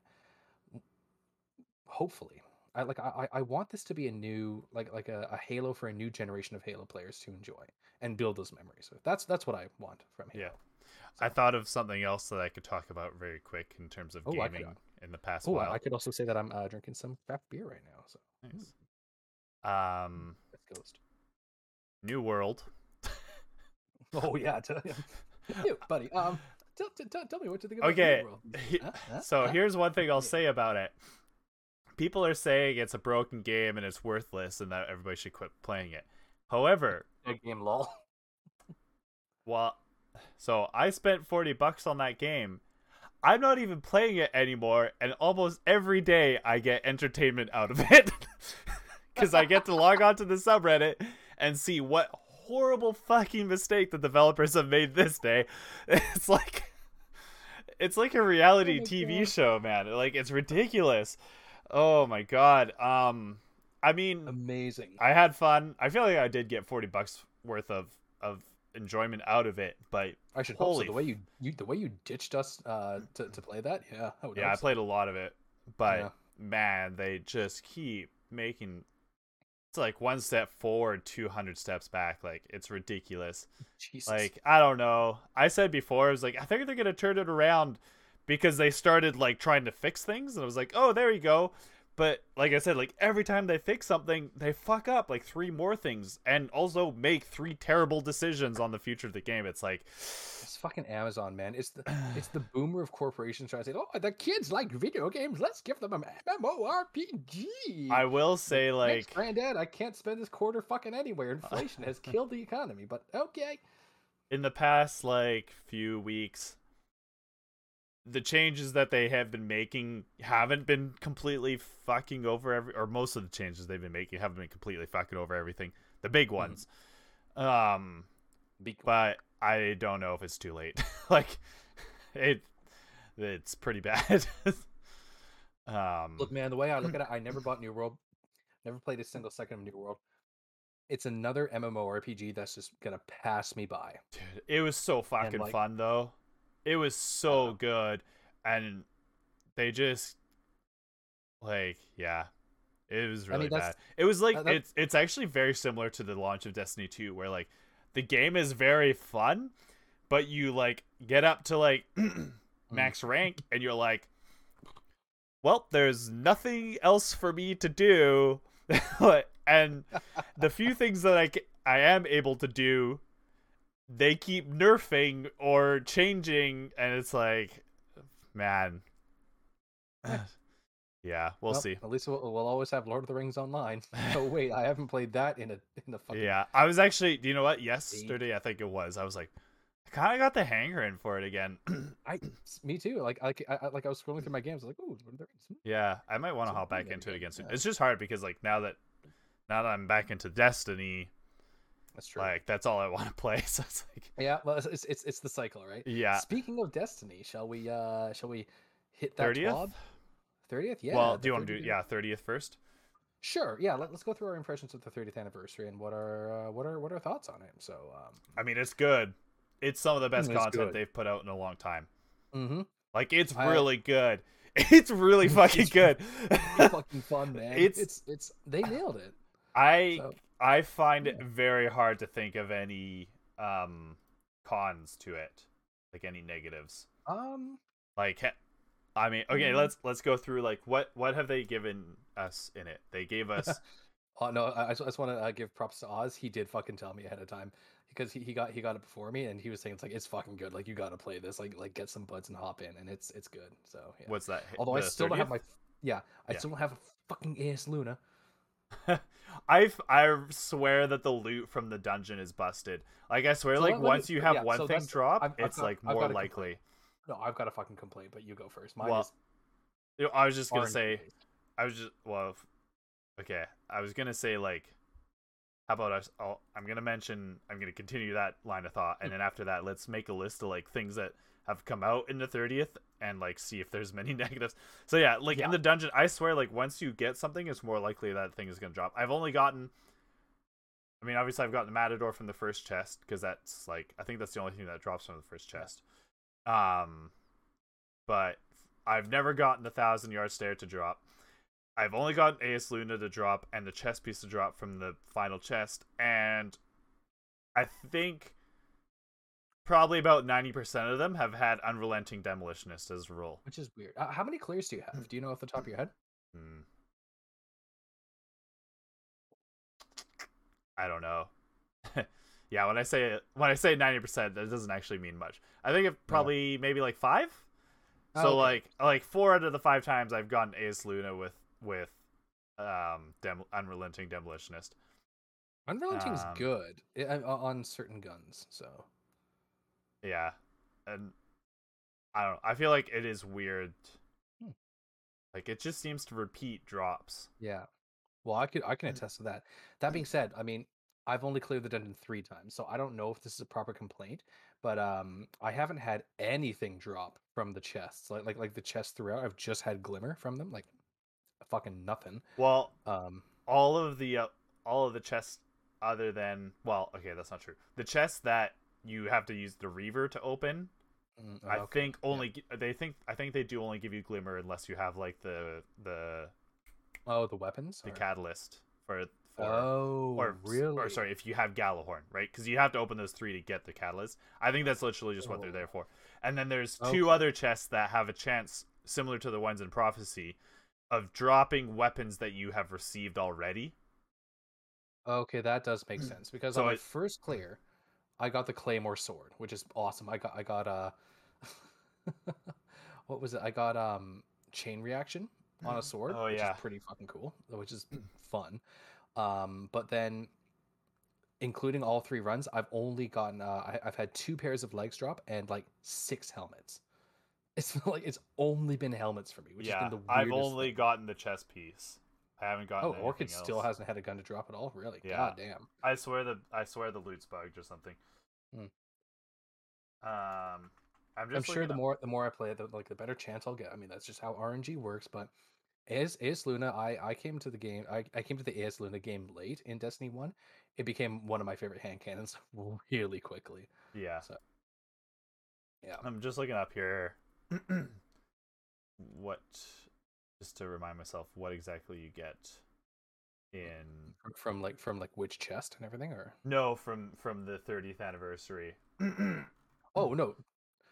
[SPEAKER 1] Hopefully. I like I I want this to be a new like like a, a Halo for a new generation of Halo players to enjoy and build those memories So That's that's what I want from Halo.
[SPEAKER 2] Yeah. I thought of something else that I could talk about very quick in terms of
[SPEAKER 1] Oh,
[SPEAKER 2] gaming in the past
[SPEAKER 1] Oh,
[SPEAKER 2] while.
[SPEAKER 1] I could also say that I'm uh, drinking some craft beer right now. So
[SPEAKER 2] Nice. Um,
[SPEAKER 1] that's Ghost.
[SPEAKER 2] New World.
[SPEAKER 1] Oh yeah, tell you, buddy. Um, tell, tell, tell me what you think about
[SPEAKER 2] Okay,
[SPEAKER 1] New World.
[SPEAKER 2] he-
[SPEAKER 1] Huh? Huh?
[SPEAKER 2] so
[SPEAKER 1] Huh?
[SPEAKER 2] here's one thing I'll say about it. People are saying it's a broken game and it's worthless and that everybody should quit playing it. However,
[SPEAKER 1] Big game lol.
[SPEAKER 2] well, so I spent 40 bucks on that game. I'm not even playing it anymore, and almost every day I get entertainment out of it. Because I get to log on to the subreddit and see what horrible fucking mistake the developers have made this day. It's like. It's like a reality
[SPEAKER 1] my
[SPEAKER 2] TV
[SPEAKER 1] God.
[SPEAKER 2] show, man. Like it's ridiculous. Oh my god. Um I mean
[SPEAKER 1] Amazing.
[SPEAKER 2] I had fun. I feel like I did get 40 bucks worth of of enjoyment out of it, but
[SPEAKER 1] I should hope
[SPEAKER 2] holy
[SPEAKER 1] so. The way you, you the way you ditched us uh to, to play that, yeah. I
[SPEAKER 2] yeah, I played a lot of it. But
[SPEAKER 1] Yeah.
[SPEAKER 2] man, they just keep making it's like one step forward, 200 steps back. Like it's ridiculous.
[SPEAKER 1] Jesus.
[SPEAKER 2] Like I don't know. I said before, I was like, I think they're gonna turn it around because they started like trying to fix things, and I was like, oh, there you go. But like I said, like every time they fix something, they fuck up like three more things, and also make three terrible decisions on the future of the game. It's like,
[SPEAKER 1] it's fucking Amazon, man. It's the it's the boomer of corporations trying to say, oh, the kids like video games. Let's give them an MMORPG.
[SPEAKER 2] I will say, like,
[SPEAKER 1] granddad, I can't spend this quarter fucking anywhere. Inflation has killed the economy, but okay.
[SPEAKER 2] in the past like few weeks the changes that they have been making haven't been completely fucking over every or most of the changes they've been making haven't been completely fucking over everything. The big ones. Um
[SPEAKER 1] Be-
[SPEAKER 2] but i don't know if it's too late. Like it it's pretty bad. Um
[SPEAKER 1] Look, man, the way I look at it, I never bought New World, never played a single second of New World. It's another MMORPG that's just gonna pass me by.
[SPEAKER 2] Dude, it was so fucking
[SPEAKER 1] like-
[SPEAKER 2] fun though. It was so
[SPEAKER 1] Uh-huh.
[SPEAKER 2] good, and they just like yeah, it was
[SPEAKER 1] I mean,
[SPEAKER 2] really bad. It was like
[SPEAKER 1] that-
[SPEAKER 2] it's it's actually very similar to the launch of Destiny 2, where like the game is very fun, but you like get up to like max rank and you're like, well, there's nothing else for me to do, and the few things that I I am able to do, they keep nerfing or changing, and it's like, man, Yeah, we'll
[SPEAKER 1] Well,
[SPEAKER 2] see.
[SPEAKER 1] At least we'll, we'll always have Lord of the Rings online. Oh wait, I haven't played that in a in a fucking
[SPEAKER 2] Yeah, I was actually. Do you know what? Yesterday, I think it was. I was like, I kind of got the hanger in for it again.
[SPEAKER 1] I me too. Like I, I like I was scrolling through my games. I was like, oh, Lord of the Rings. hmm."
[SPEAKER 2] yeah, I might want to hop back into it again soon.
[SPEAKER 1] yeah.
[SPEAKER 2] It's just hard because like now that now that I'm back into Destiny,
[SPEAKER 1] That's true.
[SPEAKER 2] like that's all I want to play. So it's like,
[SPEAKER 1] yeah, well, it's, it's it's the cycle, right?
[SPEAKER 2] yeah,
[SPEAKER 1] Speaking of Destiny, shall we uh shall we hit that
[SPEAKER 2] thirtieth.
[SPEAKER 1] Thirtieth, yeah.
[SPEAKER 2] well, do you want to do yeah thirtieth first?
[SPEAKER 1] Sure. Yeah. Let, us go through our impressions of the 30th anniversary and what are uh, what are what are thoughts on it. So, um,
[SPEAKER 2] I mean, it's good. It's some of the best
[SPEAKER 1] Mm,
[SPEAKER 2] content
[SPEAKER 1] good.
[SPEAKER 2] they've put out in a long time.
[SPEAKER 1] mm-hmm.
[SPEAKER 2] Like it's
[SPEAKER 1] I-
[SPEAKER 2] really good. It's really fucking
[SPEAKER 1] It's
[SPEAKER 2] good.
[SPEAKER 1] fucking fun, man.
[SPEAKER 2] It's-
[SPEAKER 1] It's it's they nailed it.
[SPEAKER 2] I
[SPEAKER 1] So,
[SPEAKER 2] I find it very hard to think of any um cons to it, like any negatives.
[SPEAKER 1] um,
[SPEAKER 2] Like, I mean, okay,
[SPEAKER 1] Mm.
[SPEAKER 2] let's let's go through like what what have they given us in it? They gave us
[SPEAKER 1] oh no, I, I just, want to uh, give props to Oz. He did fucking tell me ahead of time because he, he got he got it before me and he was saying it's like it's fucking good. Like you got to play this. Like like get some buds and hop in and it's it's good. So yeah.
[SPEAKER 2] what's that?
[SPEAKER 1] Although I still don't have my yeah, I
[SPEAKER 2] Yeah.
[SPEAKER 1] still don't have a fucking Eyasluna.
[SPEAKER 2] I I swear that the loot from the dungeon is busted. Like I swear,
[SPEAKER 1] So
[SPEAKER 2] like once
[SPEAKER 1] me-
[SPEAKER 2] you uh, have
[SPEAKER 1] yeah,
[SPEAKER 2] one
[SPEAKER 1] so
[SPEAKER 2] thing drop,
[SPEAKER 1] I've- I've
[SPEAKER 2] it's
[SPEAKER 1] got-
[SPEAKER 2] like more likely.
[SPEAKER 1] No, I've got a fucking complaint, but you go first. Mine
[SPEAKER 2] Well,
[SPEAKER 1] is
[SPEAKER 2] I was just gonna say,
[SPEAKER 1] based.
[SPEAKER 2] I was just well, okay. I was gonna say like, how about us? I'll, I'm gonna mention. I'm gonna continue that line of thought, and hmm. then after that, let's make a list of like things that have come out in the 30th, and like see if there's many negatives. So yeah, like
[SPEAKER 1] Yeah.
[SPEAKER 2] in the dungeon, I swear, like once you get something, it's more likely that thing is gonna drop. I've only gotten. I mean, obviously, I've gotten the Matador from the first chest because that's like I think that's the only thing that drops from the first chest. Um, but I've never gotten the thousand yard stare to drop. I've only gotten Eyasluna to drop and the chest piece to drop from the final chest, and I think probably about ninety percent of them have had unrelenting demolitionist as a role.
[SPEAKER 1] which is weird. Uh, how many clears do you have? Do you know off the top of your head?
[SPEAKER 2] Hmm. I don't know. yeah, when I say when I say ninety percent, that doesn't actually mean much. I think it probably maybe like five.
[SPEAKER 1] Oh,
[SPEAKER 2] So
[SPEAKER 1] okay.
[SPEAKER 2] like like four out of the five times I've gotten Eyasluna with with um dem- unrelenting demolitionist.
[SPEAKER 1] Unrelenting's
[SPEAKER 2] um,
[SPEAKER 1] good uh, on certain guns. So
[SPEAKER 2] Yeah, and I don't. I feel like it is weird.
[SPEAKER 1] Hmm.
[SPEAKER 2] Like it just seems to repeat drops.
[SPEAKER 1] yeah. Well, I could I can attest to that. That being said, I mean, I've only cleared the dungeon three times, so I don't know if this is a proper complaint. But um, I haven't had anything drop from the chests. Like like like the chests throughout. I've just had glimmer from them. Like fucking nothing.
[SPEAKER 2] Well,
[SPEAKER 1] Um,
[SPEAKER 2] all of the uh, all of the chests other than well, okay, that's not true. The chests that you have to use the reaver to open,
[SPEAKER 1] mm,
[SPEAKER 2] I think only gi- they think I think they do only give you glimmer unless you have like the the
[SPEAKER 1] Oh, the weapons.
[SPEAKER 2] the
[SPEAKER 1] or-
[SPEAKER 2] catalyst for for
[SPEAKER 1] Oh,
[SPEAKER 2] or
[SPEAKER 1] really?
[SPEAKER 2] or sorry, if you have Gjallarhorn, right? Because you have to open those three to get the catalyst. I think that's literally just what they're there for. And then there's two
[SPEAKER 1] Okay.
[SPEAKER 2] other chests that have a chance similar to the ones in Prophecy of dropping weapons that you have received already.
[SPEAKER 1] Okay, that does make sense because
[SPEAKER 2] So
[SPEAKER 1] on my
[SPEAKER 2] it-
[SPEAKER 1] first clear, I got the claymore sword, which is awesome. I got I got uh what was it? I got um chain reaction on a sword,
[SPEAKER 2] Oh,
[SPEAKER 1] which
[SPEAKER 2] yeah.
[SPEAKER 1] is pretty fucking cool, which is fun. Um, but then including all three runs, I've only gotten uh, I, I've had two pairs of legs drop and like six helmets. It's like it's only been helmets for me, which
[SPEAKER 2] yeah,
[SPEAKER 1] has been the
[SPEAKER 2] I've only
[SPEAKER 1] thing.
[SPEAKER 2] gotten the chest piece. I haven't gotten.
[SPEAKER 1] Oh, Orchid
[SPEAKER 2] anything
[SPEAKER 1] still hasn't had a gun to drop at all. Really?
[SPEAKER 2] Yeah.
[SPEAKER 1] God damn.
[SPEAKER 2] I swear the I swear the loot's bugged or something.
[SPEAKER 1] Hmm.
[SPEAKER 2] Um, I'm just
[SPEAKER 1] I'm sure the
[SPEAKER 2] up-
[SPEAKER 1] more the more I play, the like the better chance I'll get. I mean, that's just how RNG works. But as Eyasluna, I I came to the game. I, I came to the Eyasluna game late in Destiny One. It became one of my favorite hand cannons really quickly.
[SPEAKER 2] Yeah.
[SPEAKER 1] So- Yeah.
[SPEAKER 2] I'm just looking up here. what, just to remind myself, what exactly you get in
[SPEAKER 1] From, from like from like which chest and everything, or
[SPEAKER 2] no from from the 30th anniversary.
[SPEAKER 1] oh no,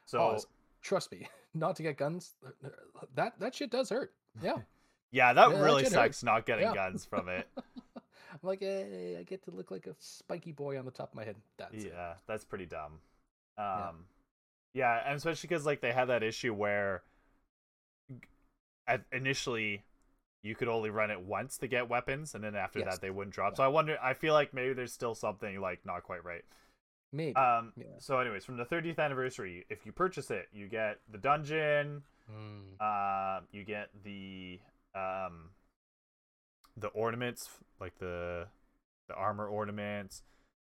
[SPEAKER 2] so
[SPEAKER 1] pause. Trust me, not to get guns. uh, That that shit does hurt. Yeah.
[SPEAKER 2] yeah, that
[SPEAKER 1] Yeah,
[SPEAKER 2] really
[SPEAKER 1] shit
[SPEAKER 2] sucks not getting
[SPEAKER 1] Yeah.
[SPEAKER 2] guns from it.
[SPEAKER 1] I'm like, hey, I get to look like a spiky boy on the top of my head. That's it.
[SPEAKER 2] yeah, that's pretty dumb. Um,
[SPEAKER 1] Yeah.
[SPEAKER 2] yeah, and especially because like they had that issue where initially you could only run it once to get weapons, and then after
[SPEAKER 1] Yes.
[SPEAKER 2] that they wouldn't drop. So I wonder. I feel like maybe there's still something like not quite right.
[SPEAKER 1] Maybe.
[SPEAKER 2] Um.
[SPEAKER 1] Yeah.
[SPEAKER 2] So, anyways, from the 30th anniversary, if you purchase it, you get the dungeon.
[SPEAKER 1] Mm.
[SPEAKER 2] Uh, you get the um, the ornaments, like the the armor ornaments.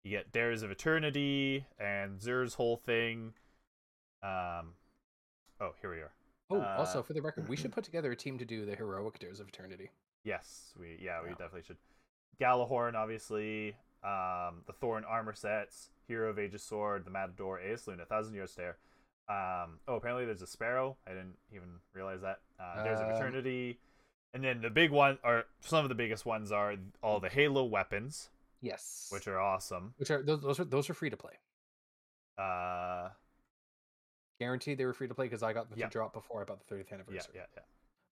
[SPEAKER 2] You get Dares of Eternity and Xûr's whole thing. Um. Oh, here we are.
[SPEAKER 1] Oh,
[SPEAKER 2] uh,
[SPEAKER 1] also for the record, we should put together a team to do the heroic dares of eternity.
[SPEAKER 2] Yes, we yeah, we
[SPEAKER 1] Yeah.
[SPEAKER 2] definitely should. Gjallarhorn, obviously. Um, the Thorn armor sets, Hero of Ages Sword, the Matador, Eyasluna, Thousand Year Stare. Um, oh, apparently there's a Sparrow. I didn't even realize that. Uh, Dares of
[SPEAKER 1] Um,
[SPEAKER 2] Eternity, and then the big one, or some of the biggest ones, are all the Halo weapons,
[SPEAKER 1] Yes.
[SPEAKER 2] which are awesome.
[SPEAKER 1] which are those, those are those are free to play.
[SPEAKER 2] Uh,
[SPEAKER 1] Guaranteed they were free to play because I got the
[SPEAKER 2] Yeah.
[SPEAKER 1] drop before I bought the 30th anniversary.
[SPEAKER 2] yeah, yeah. yeah.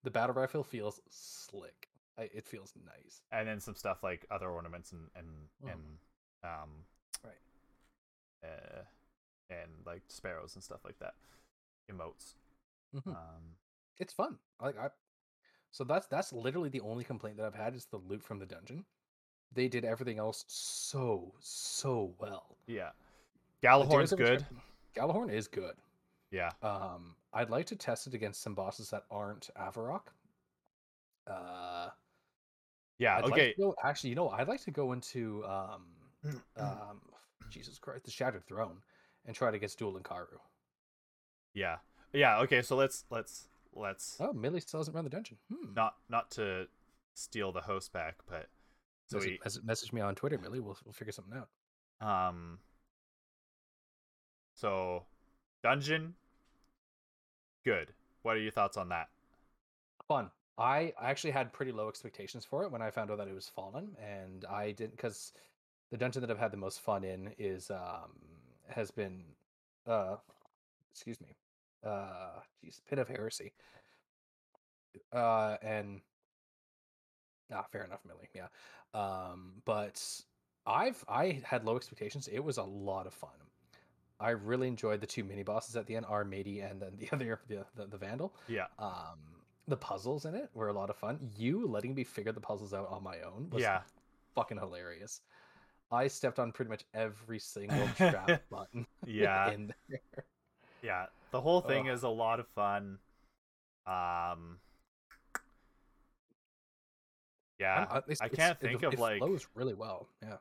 [SPEAKER 1] The battle rifle feels slick. I, it feels nice.
[SPEAKER 2] And then some stuff like other ornaments and and
[SPEAKER 1] Mhm.
[SPEAKER 2] and um,
[SPEAKER 1] Right.
[SPEAKER 2] uh, and like sparrows and stuff like that, emotes.
[SPEAKER 1] Mhm.
[SPEAKER 2] Um,
[SPEAKER 1] It's fun. Like I, so that's that's literally the only complaint that I've had is the loot from the dungeon. They did everything else so so well.
[SPEAKER 2] yeah,
[SPEAKER 1] Gjallarhorn's
[SPEAKER 2] good.
[SPEAKER 1] Gjallarhorn is good.
[SPEAKER 2] Yeah,
[SPEAKER 1] Um, I'd like to test it against some bosses that aren't Avarokk. Uh,
[SPEAKER 2] yeah.
[SPEAKER 1] I'd
[SPEAKER 2] okay,
[SPEAKER 1] to go, actually, you know, I'd like to go into um, um, Jesus Christ, the Shattered Throne, and try to get Dul Incaru.
[SPEAKER 2] yeah, yeah. Okay, so let's let's let's
[SPEAKER 1] Oh, Millie still hasn't run the dungeon. Hmm.
[SPEAKER 2] not not to steal the host back, but so
[SPEAKER 1] message,
[SPEAKER 2] we
[SPEAKER 1] mes- message me on Twitter, Millie. We'll we'll figure something out.
[SPEAKER 2] um, so dungeon, good. What are your thoughts on that?
[SPEAKER 1] Fun. I actually had pretty low expectations for it when I found out that it was Fallen, and I didn't because the dungeon that I've had the most fun in is um has been uh excuse me uh geez Pit of Heresy. Uh and ah fair enough, Millie. Yeah. Um, but I've I had low expectations. It was a lot of fun. I really enjoyed the two mini bosses at the end, Armady and then the other the, the, the Vandal.
[SPEAKER 2] Yeah,
[SPEAKER 1] Um, the puzzles in it were a lot of fun. You letting me figure the puzzles out on my own was
[SPEAKER 2] yeah,
[SPEAKER 1] fucking hilarious. I stepped on pretty much every single trap button
[SPEAKER 2] yeah.
[SPEAKER 1] in there.
[SPEAKER 2] Yeah, the whole thing is a lot of fun. Um, yeah,
[SPEAKER 1] I'm- it's-
[SPEAKER 2] I can't
[SPEAKER 1] it-
[SPEAKER 2] think of,
[SPEAKER 1] it
[SPEAKER 2] like-
[SPEAKER 1] flows really well. Yeah.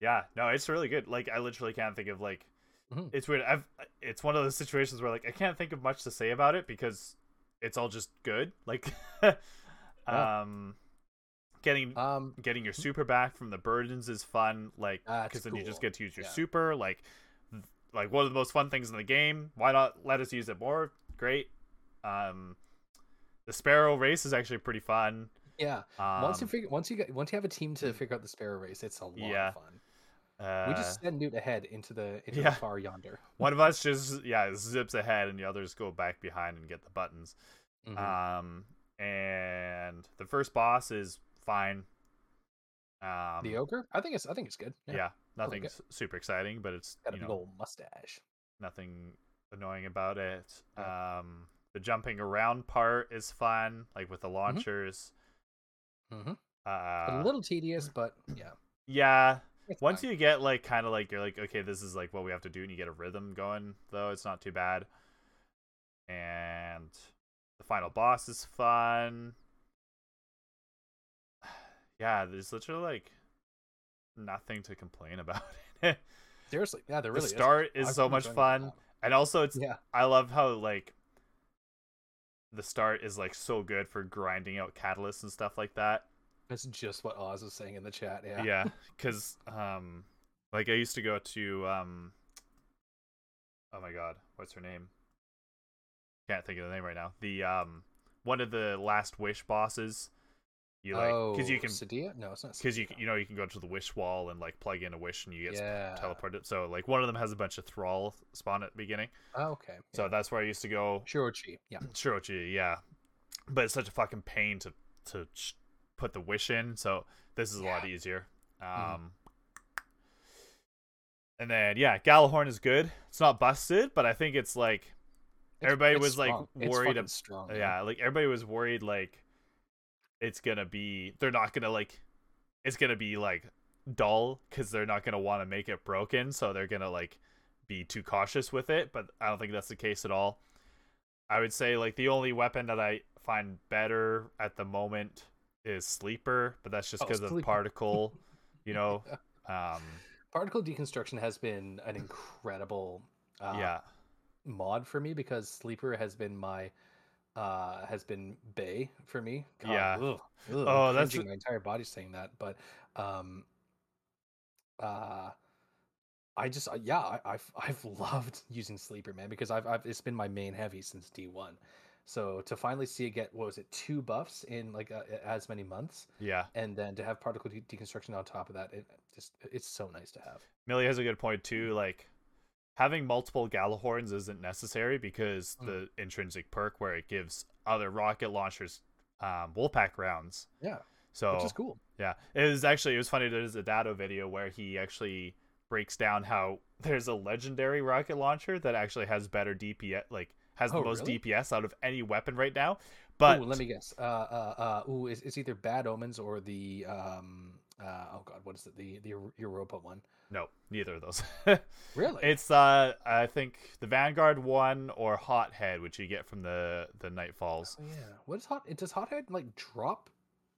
[SPEAKER 2] Yeah, no, it's really good. Like, I literally can't think of like,
[SPEAKER 1] Mhm.
[SPEAKER 2] it's weird. I've, it's one of those situations where like I can't think of much to say about it because it's all just good. Like, um, getting
[SPEAKER 1] Um,
[SPEAKER 2] getting your super back from the burdens is fun. Like, because then you just get to use your
[SPEAKER 1] Yeah.
[SPEAKER 2] super. Like, like one of the most fun things in the game. Why not let us use it more? Great. Um, the sparrow race is actually pretty fun.
[SPEAKER 1] yeah.
[SPEAKER 2] Um,
[SPEAKER 1] once you figure, once you get, once you have a team to figure out the sparrow race, it's a lot
[SPEAKER 2] Yeah.
[SPEAKER 1] of fun.
[SPEAKER 2] Uh,
[SPEAKER 1] we just send Newt ahead into the into
[SPEAKER 2] yeah.
[SPEAKER 1] the far yonder.
[SPEAKER 2] one of us just yeah zips ahead, and the others go back behind and get the buttons.
[SPEAKER 1] Mhm.
[SPEAKER 2] Um, and the first boss is fine. Um,
[SPEAKER 1] the ogre, I think it's I think it's good.
[SPEAKER 2] yeah, nothing
[SPEAKER 1] good.
[SPEAKER 2] super exciting, but it's
[SPEAKER 1] got a
[SPEAKER 2] you
[SPEAKER 1] big
[SPEAKER 2] know
[SPEAKER 1] old mustache.
[SPEAKER 2] nothing annoying about it.
[SPEAKER 1] Yeah.
[SPEAKER 2] Um, the jumping around part is fun, like with the launchers.
[SPEAKER 1] Mm-hmm.
[SPEAKER 2] Uh,
[SPEAKER 1] a little tedious, but yeah.
[SPEAKER 2] yeah.
[SPEAKER 1] It's
[SPEAKER 2] Once
[SPEAKER 1] fine.
[SPEAKER 2] you get like kind of like you're like okay, this is like what we have to do, and you get a rhythm going, though it's not too bad. And the final boss is fun. Yeah, there's literally like nothing to complain about.
[SPEAKER 1] seriously, yeah, there
[SPEAKER 2] the start
[SPEAKER 1] is.
[SPEAKER 2] is so much
[SPEAKER 1] enjoying it a
[SPEAKER 2] fun, and also it's
[SPEAKER 1] Yeah,
[SPEAKER 2] I love how like the start is like so good for grinding out catalysts and stuff like that.
[SPEAKER 1] That's just what Oz was saying in the chat. Yeah,
[SPEAKER 2] Yeah, because um, like I used to go to um, oh my god, what's her name? Can't think of the name right now. The um, one of the last wish bosses. You like
[SPEAKER 1] oh,
[SPEAKER 2] because you can
[SPEAKER 1] Sadia? No, it's not.
[SPEAKER 2] because you you know you can go to the wish wall and like plug in a wish and you get
[SPEAKER 1] yeah.
[SPEAKER 2] teleported. So like one of them has a bunch of thrall spawn at the beginning.
[SPEAKER 1] Oh, okay.
[SPEAKER 2] So that's where I used to go.
[SPEAKER 1] Shuro Chi. Yeah.
[SPEAKER 2] Shuro Chi, yeah. But it's such a fucking pain to to put the wish in, so this is a lot easier. Um
[SPEAKER 1] Mhm.
[SPEAKER 2] and then yeah, Gjallarhorn is good. It's not busted, but I think it's like everybody
[SPEAKER 1] It's
[SPEAKER 2] was like
[SPEAKER 1] strong. It's
[SPEAKER 2] worried.
[SPEAKER 1] fucking strong. man.
[SPEAKER 2] yeah, like everybody was worried like it's gonna be they're not gonna like it's gonna be like dull because they're not gonna want to make it broken, so they're gonna like be too cautious with it. But I don't think that's the case at all. I would say like the only weapon that I find better at the moment is sleeper, but that's just
[SPEAKER 1] Oh,
[SPEAKER 2] because of particle, you know. Um,
[SPEAKER 1] Particle deconstruction has been an incredible uh,
[SPEAKER 2] yeah,
[SPEAKER 1] mod for me because sleeper has been my uh has been bay for me. God,
[SPEAKER 2] Yeah.
[SPEAKER 1] ugh, ugh,
[SPEAKER 2] Oh, that's-
[SPEAKER 1] my entire body saying that but um uh i just uh, yeah I, i've i've loved using sleeper man because I've, I've it's been my main heavy since d1 so to finally see it get what was it two buffs in like uh, as many months
[SPEAKER 2] yeah.
[SPEAKER 1] and then to have particle de- deconstruction on top of that it just it's so nice to have
[SPEAKER 2] Millie has a good point too. Like having multiple Gjallarhorns isn't necessary because
[SPEAKER 1] Mm.
[SPEAKER 2] the intrinsic perk where it gives other rocket launchers um, Wolfpack rounds.
[SPEAKER 1] yeah
[SPEAKER 2] So
[SPEAKER 1] which is cool
[SPEAKER 2] yeah, it was actually it was funny. There's a Datto video where he actually breaks down how there's a legendary rocket launcher that actually has better DPS, like has
[SPEAKER 1] Oh,
[SPEAKER 2] the most
[SPEAKER 1] really?
[SPEAKER 2] DPS out of any weapon right now. But
[SPEAKER 1] Ooh, let me guess. Uh, uh, uh, ooh, it's, it's either Bad Omens or the um, uh, oh god, what is it? The the Europa one.
[SPEAKER 2] no, neither of those.
[SPEAKER 1] Really?
[SPEAKER 2] It's uh I think the Vanguard one or Hothead, which you get from the the Nightfalls.
[SPEAKER 1] Oh, yeah. What is hot? It does Hothead like drop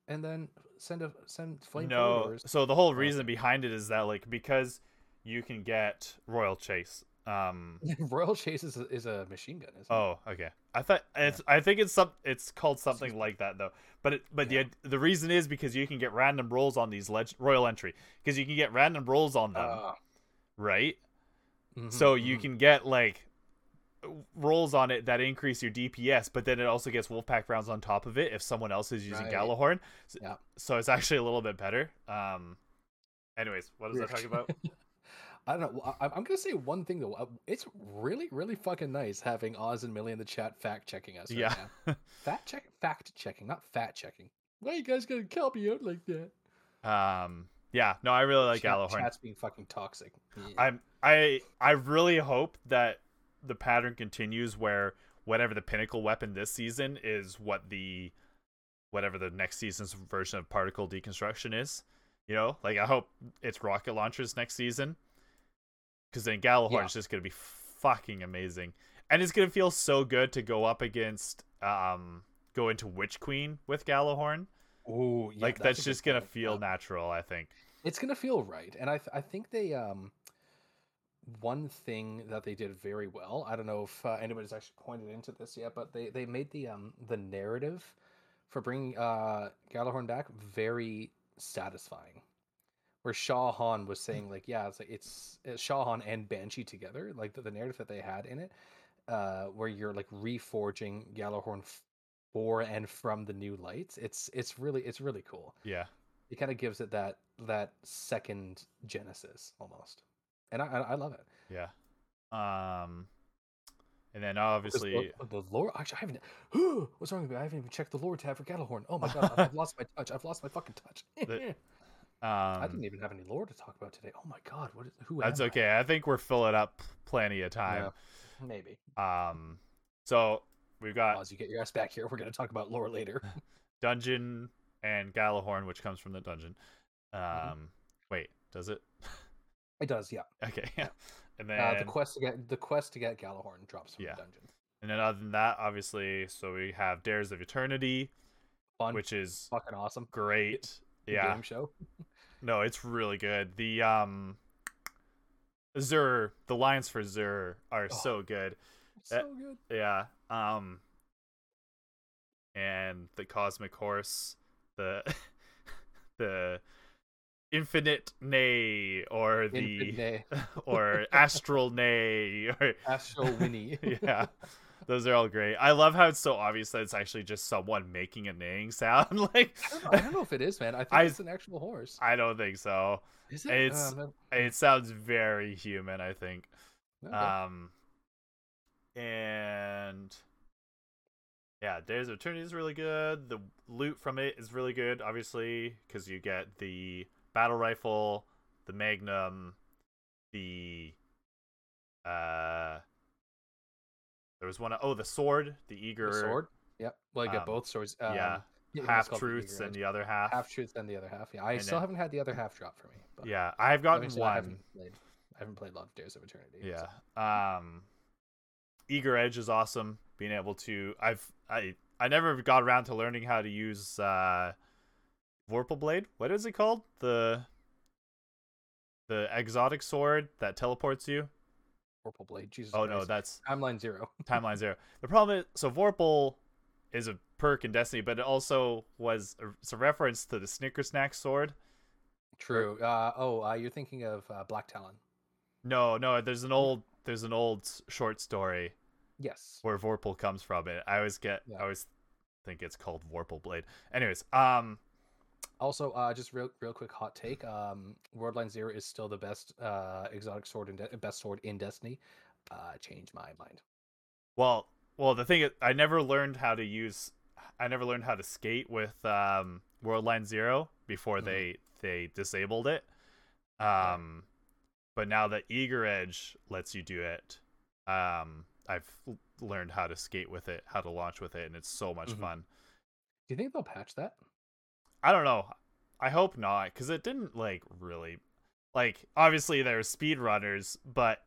[SPEAKER 1] and then send a send flame
[SPEAKER 2] no,
[SPEAKER 1] forward, or is-
[SPEAKER 2] so the whole
[SPEAKER 1] Oh,
[SPEAKER 2] reason behind it is that like because you can get Royal Chase. Um
[SPEAKER 1] Royal Chase is a, is a machine gun, isn't it?
[SPEAKER 2] oh, okay. I thought it's I think it's some it's called something like that though. But it, but
[SPEAKER 1] Yeah.
[SPEAKER 2] the the reason is because you can get random rolls on these leg- Royal Entry because you can get random rolls on them,
[SPEAKER 1] Uh,
[SPEAKER 2] right?
[SPEAKER 1] mhm,
[SPEAKER 2] So you
[SPEAKER 1] mhm.
[SPEAKER 2] can get like rolls on it that increase your DPS, but then it also gets Wolfpack rounds on top of it if someone else is using
[SPEAKER 1] Right.
[SPEAKER 2] Gjallarhorn. S-
[SPEAKER 1] Yeah.
[SPEAKER 2] So it's actually a little bit better. Um anyways, what is that talking about?
[SPEAKER 1] I don't know. I, I'm gonna say one thing though. Uh, It's really, really fucking nice having Oz and Millie in the chat fact checking us. Right
[SPEAKER 2] Yeah.
[SPEAKER 1] Now. Fact check, fact checking, not fat checking. Why are you guys gonna call me out like that?
[SPEAKER 2] um yeah, no, I really like
[SPEAKER 1] Chat-. Chat's being fucking toxic. Yeah.
[SPEAKER 2] I'm I I really hope that the pattern continues where whatever the pinnacle weapon this season is what the whatever the next season's version of particle deconstruction is. You know, like I hope it's rocket launchers next season. Because then Gjallarhorn
[SPEAKER 1] Yeah.
[SPEAKER 2] is just gonna be fucking amazing, and it's gonna feel so good to go up against um go into Witch Queen with Gjallarhorn.
[SPEAKER 1] Ooh, yeah,
[SPEAKER 2] like
[SPEAKER 1] that's
[SPEAKER 2] that's, just gonna
[SPEAKER 1] point.
[SPEAKER 2] feel
[SPEAKER 1] Yeah.
[SPEAKER 2] natural. I think.
[SPEAKER 1] It's gonna feel right, and I th- I think they um one thing that they did very well. I don't know if uh, anybody's actually pointed into this yet, but they they made the um the narrative for bringing uh Gjallarhorn back very satisfying. Where Shaw Han was saying like, yeah, it's like it's, it's Shaw Han and Banshee together, like the, the narrative that they had in it, uh, where you're like reforging Gjallarhorn f- for and from the new lights. It's it's really it's really cool
[SPEAKER 2] Yeah.
[SPEAKER 1] it kind of gives it that that second genesis almost and i i, I love it
[SPEAKER 2] Yeah. Um and then obviously
[SPEAKER 1] the, the lore actually i haven't what's wrong with me i haven't even checked the lore tab for Gjallarhorn. oh my god I've, I've lost my touch i've lost my fucking touch
[SPEAKER 2] The-
[SPEAKER 1] i
[SPEAKER 2] um
[SPEAKER 1] didn't even have any lore to talk about today oh my god what is who
[SPEAKER 2] that's
[SPEAKER 1] am I?
[SPEAKER 2] okay. I think we're filling up plenty of time.
[SPEAKER 1] Yeah, maybe
[SPEAKER 2] Um so we've got
[SPEAKER 1] as you get your ass back here we're going to talk about lore later
[SPEAKER 2] dungeon and Gjallarhorn, which comes from the dungeon. Um
[SPEAKER 1] Mhm.
[SPEAKER 2] wait, does it?
[SPEAKER 1] it does yeah
[SPEAKER 2] Okay. and then
[SPEAKER 1] uh, the quest to get the quest to get Gjallarhorn drops from
[SPEAKER 2] Yeah.
[SPEAKER 1] the dungeon
[SPEAKER 2] and then other than that, obviously, so we have Dares of Eternity,
[SPEAKER 1] fun
[SPEAKER 2] which is
[SPEAKER 1] fucking awesome
[SPEAKER 2] great. Yeah.
[SPEAKER 1] game show
[SPEAKER 2] No, it's really good. The um Xûr, the lines for Xûr are
[SPEAKER 1] Oh.
[SPEAKER 2] so good.
[SPEAKER 1] so good
[SPEAKER 2] Yeah. Um and the cosmic horse, the the infinite nay or the
[SPEAKER 1] Infinite Nay.
[SPEAKER 2] or astral nay or
[SPEAKER 1] Astro Winnie.
[SPEAKER 2] yeah. Those are all great. I love how it's so obvious that it's actually just someone making a neighing sound. like
[SPEAKER 1] I don't, know, I don't know if it is, man. I think
[SPEAKER 2] I-
[SPEAKER 1] it's an actual horse.
[SPEAKER 2] I don't think so.
[SPEAKER 1] Is it?
[SPEAKER 2] it's-
[SPEAKER 1] Uh,
[SPEAKER 2] It sounds very human, I think.
[SPEAKER 1] okay.
[SPEAKER 2] Um, and yeah, Dares of Eternity is really good. The loot from it is really good, obviously, because you get the battle rifle, the magnum, the uh, there was one. Oh, the sword, the eager
[SPEAKER 1] The sword. Yep. Well, get
[SPEAKER 2] um,
[SPEAKER 1] both swords. Um,
[SPEAKER 2] yeah, half
[SPEAKER 1] called the
[SPEAKER 2] truths and the other half.
[SPEAKER 1] half truths and the other half. Yeah, I
[SPEAKER 2] And
[SPEAKER 1] still
[SPEAKER 2] then-
[SPEAKER 1] haven't had the other half drop for me. But
[SPEAKER 2] Yeah, I've gotten
[SPEAKER 1] obviously I
[SPEAKER 2] one.
[SPEAKER 1] haven't played. I haven't played a lot of Dares of Eternity.
[SPEAKER 2] Yeah.
[SPEAKER 1] so-
[SPEAKER 2] Um Eager Edge is awesome. Being able to I've I I never got around to learning how to use uh Vorpal Blade. What is it called? The the exotic sword that teleports you?
[SPEAKER 1] Purple Blade. Jesus.
[SPEAKER 2] Oh no, that's
[SPEAKER 1] Timeline Zero.
[SPEAKER 2] Timeline Zero. The problem is so Vorpal is a perk in Destiny, but it also was a, it's a reference to the Snicker Snack sword.
[SPEAKER 1] True. Uh, oh, uh, you're thinking of uh, Black Talon.
[SPEAKER 2] No, no, there's an old there's an old short story
[SPEAKER 1] Yes.
[SPEAKER 2] where Vorpal comes from. It. I always get.
[SPEAKER 1] Yeah.
[SPEAKER 2] I always think it's called Vorpal Blade. Anyways, um,
[SPEAKER 1] Also, uh, just real, real quick hot take. Um, Worldline Zero is still the best uh, exotic sword and De- best sword in Destiny. Uh, changed my mind.
[SPEAKER 2] well, well, the thing is, I never learned how to use. I never learned how to skate with um Worldline Zero before
[SPEAKER 1] Mhm.
[SPEAKER 2] they they disabled it. Um, but now that Eager Edge lets you do it, um, I've learned how to skate with it, how to launch with it, and it's so much
[SPEAKER 1] Mhm.
[SPEAKER 2] fun.
[SPEAKER 1] Do you think they'll patch that?
[SPEAKER 2] I don't know. I hope not, because it didn't like really, like obviously there's speed runners, but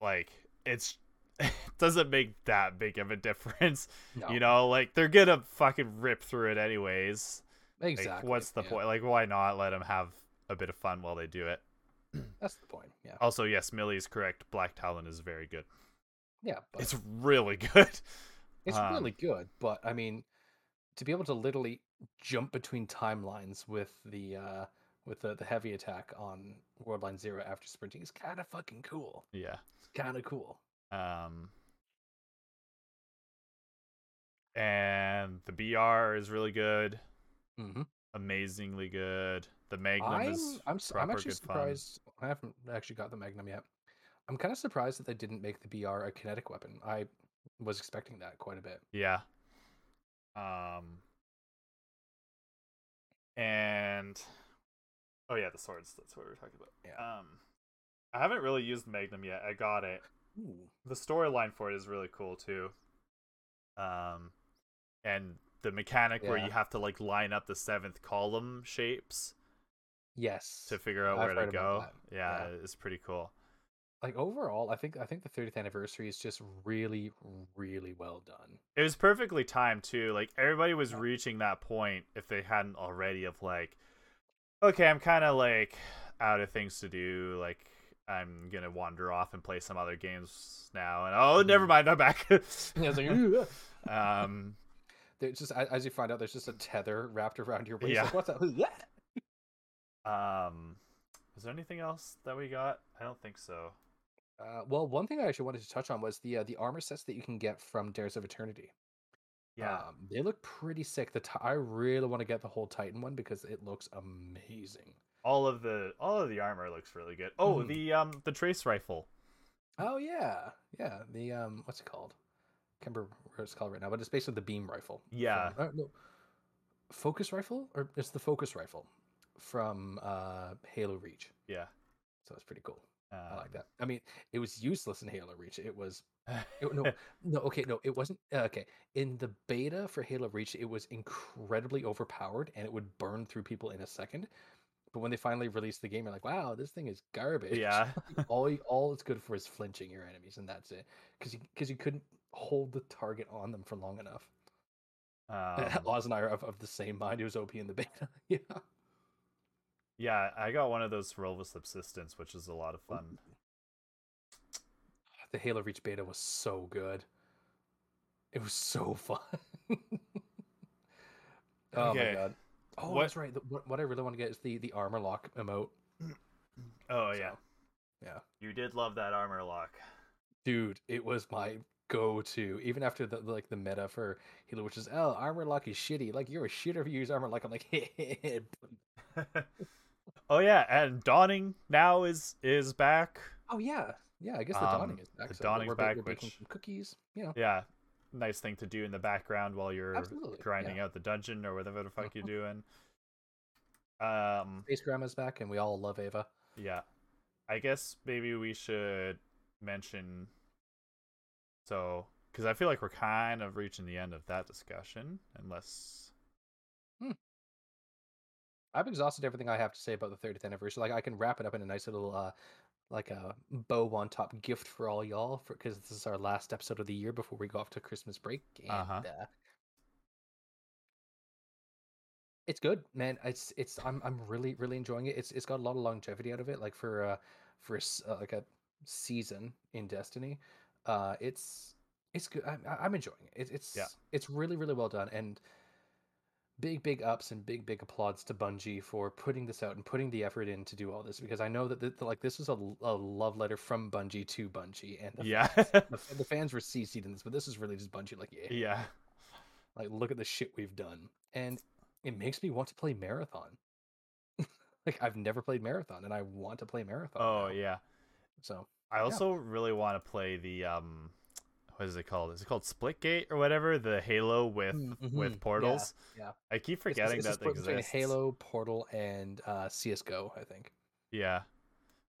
[SPEAKER 2] like it's it doesn't make that big of a difference.
[SPEAKER 1] No.
[SPEAKER 2] You know, like they're gonna fucking rip through it anyways. Like,
[SPEAKER 1] exactly.
[SPEAKER 2] what's the
[SPEAKER 1] yeah.
[SPEAKER 2] point? Like, why not let them have a bit of fun while they do it?
[SPEAKER 1] That's the point. Yeah.
[SPEAKER 2] Also, yes, Millie's correct. Black Talon is very good.
[SPEAKER 1] Yeah. But
[SPEAKER 2] It's really good.
[SPEAKER 1] It's
[SPEAKER 2] Um,
[SPEAKER 1] really good, but I mean, to be able to literally jump between timelines with the uh with the, the heavy attack on Worldline Zero after sprinting is kind of fucking cool.
[SPEAKER 2] yeah.
[SPEAKER 1] It's kind of cool.
[SPEAKER 2] Um, and the BR is really good,
[SPEAKER 1] Mm-hmm.
[SPEAKER 2] amazingly good. The Magnum
[SPEAKER 1] I'm
[SPEAKER 2] is
[SPEAKER 1] I'm I'm actually
[SPEAKER 2] good fun.
[SPEAKER 1] surprised. I haven't actually got the Magnum yet. I'm kind of surprised that they didn't make the BR a kinetic weapon. I was expecting that quite a bit.
[SPEAKER 2] Yeah. Um. And oh yeah, the swords. That's what we were talking about.
[SPEAKER 1] Yeah.
[SPEAKER 2] Um, I haven't really used Magnum yet. I got it.
[SPEAKER 1] Ooh.
[SPEAKER 2] The storyline for it is really cool too. Um, and the mechanic where you have to like line up the seventh column shapes
[SPEAKER 1] Yes.
[SPEAKER 2] to figure out
[SPEAKER 1] I've
[SPEAKER 2] where to go. Yeah,
[SPEAKER 1] Yeah.
[SPEAKER 2] it's pretty cool.
[SPEAKER 1] Like overall, I think I think the 30th anniversary is just really really well done.
[SPEAKER 2] It was perfectly timed too. Like everybody was
[SPEAKER 1] Yeah.
[SPEAKER 2] reaching that point if they hadn't already of like, okay, I'm kind of like out of things to do. Like I'm gonna wander off and play some other games now. And oh, never
[SPEAKER 1] Mhm.
[SPEAKER 2] mind, I'm back.
[SPEAKER 1] Yeah, like,
[SPEAKER 2] um,
[SPEAKER 1] There's just as you find out, there's just a tether wrapped around your waist.
[SPEAKER 2] Yeah.
[SPEAKER 1] Like, what's that?
[SPEAKER 2] um, is there anything else that we got? I don't think so.
[SPEAKER 1] Uh, well, one thing I actually wanted to touch on was the uh, the armor sets that you can get from Dares of Eternity.
[SPEAKER 2] Yeah,
[SPEAKER 1] um, they look pretty sick. The ti- I really want to get the whole Titan one because it looks amazing.
[SPEAKER 2] all of the all of the armor looks really good. Oh,
[SPEAKER 1] Mhm.
[SPEAKER 2] the um the trace rifle.
[SPEAKER 1] Oh yeah, yeah. The um, what's it called? Can't remember what it's called right now, but it's basically the beam rifle.
[SPEAKER 2] Yeah.
[SPEAKER 1] From, uh, no, focus rifle, or it's the focus rifle from uh Halo Reach.
[SPEAKER 2] Yeah,
[SPEAKER 1] So it's pretty cool.
[SPEAKER 2] Um,
[SPEAKER 1] I like that. I mean, it was useless in Halo Reach. It was it- no, no, okay, no, it wasn't. uh, Okay, in the beta for Halo Reach, it was incredibly overpowered and it would burn through people in a second. But when they finally released the game, you're like, wow, this thing is garbage.
[SPEAKER 2] yeah.
[SPEAKER 1] all all it's good for is flinching your enemies, and that's it. Because you because you couldn't hold the target on them for long enough.
[SPEAKER 2] um,
[SPEAKER 1] Oz and I are of, of the same mind. It was OP in the beta. yeah.
[SPEAKER 2] Yeah, I got one of those Roval subsistence, which is a lot of fun.
[SPEAKER 1] The Halo Reach beta was so good. It was so fun. oh
[SPEAKER 2] Okay,
[SPEAKER 1] my god. Oh,
[SPEAKER 2] what-
[SPEAKER 1] that's right. The, what, what I really want to get is the the armor lock emote.
[SPEAKER 2] Oh yeah,
[SPEAKER 1] So, yeah.
[SPEAKER 2] you did love that armor lock.
[SPEAKER 1] Dude, it was my go-to. Even after the like the meta for Halo, which is oh armor lock is shitty. Like you're a shitter if you use armor lock. I'm like,
[SPEAKER 2] oh yeah, and dawning now is is back.
[SPEAKER 1] oh yeah, yeah. I guess the dawning
[SPEAKER 2] Um,
[SPEAKER 1] is back.
[SPEAKER 2] the
[SPEAKER 1] so
[SPEAKER 2] dawning's
[SPEAKER 1] we're,
[SPEAKER 2] back,
[SPEAKER 1] We're baking
[SPEAKER 2] which-
[SPEAKER 1] some cookies. You know.
[SPEAKER 2] Yeah, nice thing to do in the background while you're
[SPEAKER 1] Absolutely,
[SPEAKER 2] grinding
[SPEAKER 1] yeah.
[SPEAKER 2] out the dungeon or whatever the fuck you're
[SPEAKER 1] Mhm.
[SPEAKER 2] doing. Um,
[SPEAKER 1] Space Grandma's back, and we all love Eva.
[SPEAKER 2] yeah, I guess maybe we should mention So, because I feel like we're kind of reaching the end of that discussion, unless.
[SPEAKER 1] I've exhausted everything I have to say about the 30th anniversary. Like I can wrap it up in a nice little uh like a bow on top gift for all y'all because this is our last episode of the year before we go off to Christmas break and
[SPEAKER 2] Uh-huh.
[SPEAKER 1] uh it's good, man. It's it's I'm I'm really really enjoying it. It's it's got a lot of longevity out of it like for uh for uh, like a season in Destiny. Uh it's it's good. I'm I'm enjoying it. It's it's
[SPEAKER 2] Yeah.
[SPEAKER 1] it's really really well done and big big ups and big big applauds to Bungie for putting this out and putting the effort in to do all this because I know that th- like this was a love letter from Bungie to Bungie and the
[SPEAKER 2] Yeah.
[SPEAKER 1] fans. the, the fans were CC'd in this but this is really just Bungie like yeah
[SPEAKER 2] yeah.
[SPEAKER 1] like look at the shit we've done and it makes me want to play Marathon like I've never played Marathon and I want to play Marathon
[SPEAKER 2] Oh,
[SPEAKER 1] now.
[SPEAKER 2] yeah.
[SPEAKER 1] so
[SPEAKER 2] I also really want to play the um, what is it called? Is it called Splitgate or whatever? The Halo with
[SPEAKER 1] Mm, mhm,
[SPEAKER 2] with portals.
[SPEAKER 1] yeah.
[SPEAKER 2] I keep
[SPEAKER 1] It's- it's-
[SPEAKER 2] forgetting
[SPEAKER 1] it's a
[SPEAKER 2] that
[SPEAKER 1] split between
[SPEAKER 2] exists.
[SPEAKER 1] Halo Portal and uh, CS:GO I think
[SPEAKER 2] Yeah.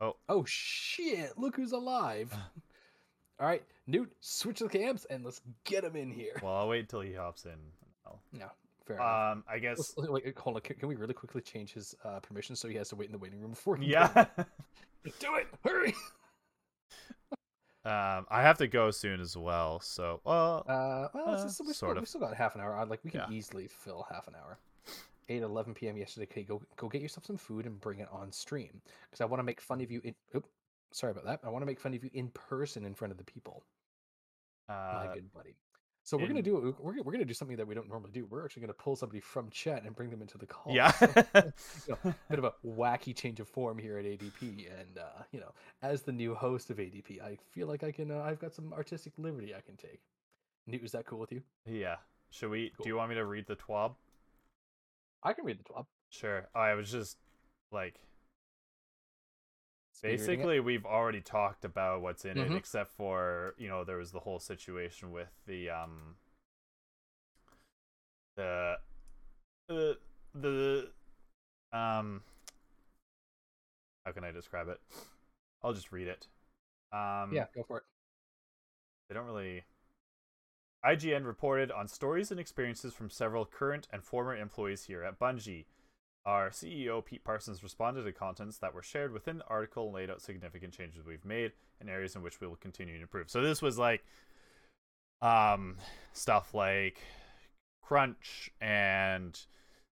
[SPEAKER 1] Oh Oh shit! Look who's alive. All right, Newt, switch the camps and let's get him in here.
[SPEAKER 2] Well, I'll wait until he hops in. I'll-
[SPEAKER 1] No, fair enough.
[SPEAKER 2] Um, I guess.
[SPEAKER 1] Let's- wait, hold on. Can, can we really quickly change his uh, permission so he has to wait in the waiting room before? he
[SPEAKER 2] Yeah.
[SPEAKER 1] do it! Hurry!
[SPEAKER 2] um, I have to go soon as well. So, well,
[SPEAKER 1] Uh, well,
[SPEAKER 2] Uh,
[SPEAKER 1] just- we, still,
[SPEAKER 2] sort
[SPEAKER 1] we still got half an hour. Like we can
[SPEAKER 2] Yeah.
[SPEAKER 1] easily fill half an hour. 8 11 p.m. yesterday. Okay, go go get yourself some food and bring it on stream because I want to make fun of you. In, oop, sorry about that. I want to make fun of you in person in front of the people. my
[SPEAKER 2] uh,
[SPEAKER 1] good buddy. So we're gonna do we're we're gonna do something that we don't normally do. We're actually gonna pull somebody from chat and bring them into the call.
[SPEAKER 2] yeah.
[SPEAKER 1] So, you know, bit of a wacky change of form here at ADP, and uh, you know, as the new host of ADP, I feel like I can. Uh, I've got some artistic liberty I can take. Newt, is that cool with you?
[SPEAKER 2] yeah. Should we?
[SPEAKER 1] Cool.
[SPEAKER 2] Do you want me to read the twab?
[SPEAKER 1] I can read the twab.
[SPEAKER 2] Sure. I was just like,
[SPEAKER 1] Speed reading it.
[SPEAKER 2] Basically, we've already talked about what's in
[SPEAKER 1] Mhm.
[SPEAKER 2] it, except for you know there was the whole situation with the um the uh, the um how can I describe it? I'll just read it. Um,
[SPEAKER 1] yeah, go for it.
[SPEAKER 2] they don't really. IGN reported on stories and experiences from several current and former employees here at Bungie. Our CEO Pete Parsons responded to contents that were shared within the article and laid out significant changes we've made and areas in which we will continue to improve. So this was like um stuff like crunch and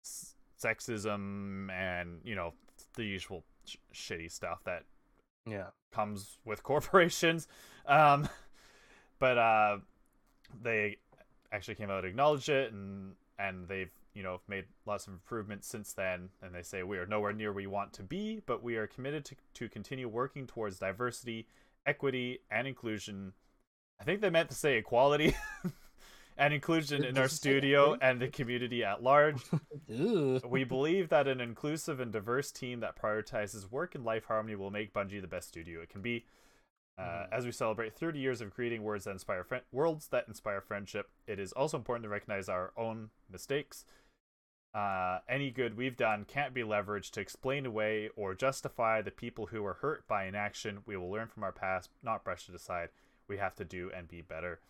[SPEAKER 2] s- sexism and you know the usual sh- shitty stuff that
[SPEAKER 1] Yeah.
[SPEAKER 2] comes with corporations. Um, but uh, they actually came out, and acknowledged it, and and they've you know made lots of improvements since then. And they say we are nowhere near where we want to be, but we are committed to to continue working towards diversity, equity, and inclusion. I think they meant to say equality. And inclusion in our studio and the community at large. We believe that an inclusive and diverse team that prioritizes work and life harmony will make Bungie the best studio it can be. Uh,
[SPEAKER 1] Mhm.
[SPEAKER 2] As we celebrate 30 years of creating words that inspire friend- worlds that inspire friendship, it is also important to recognize our own mistakes. Uh, any good we've done can't be leveraged to explain away or justify the people who were hurt by inaction. We will learn from our past, not brush it aside. We have to do and be better.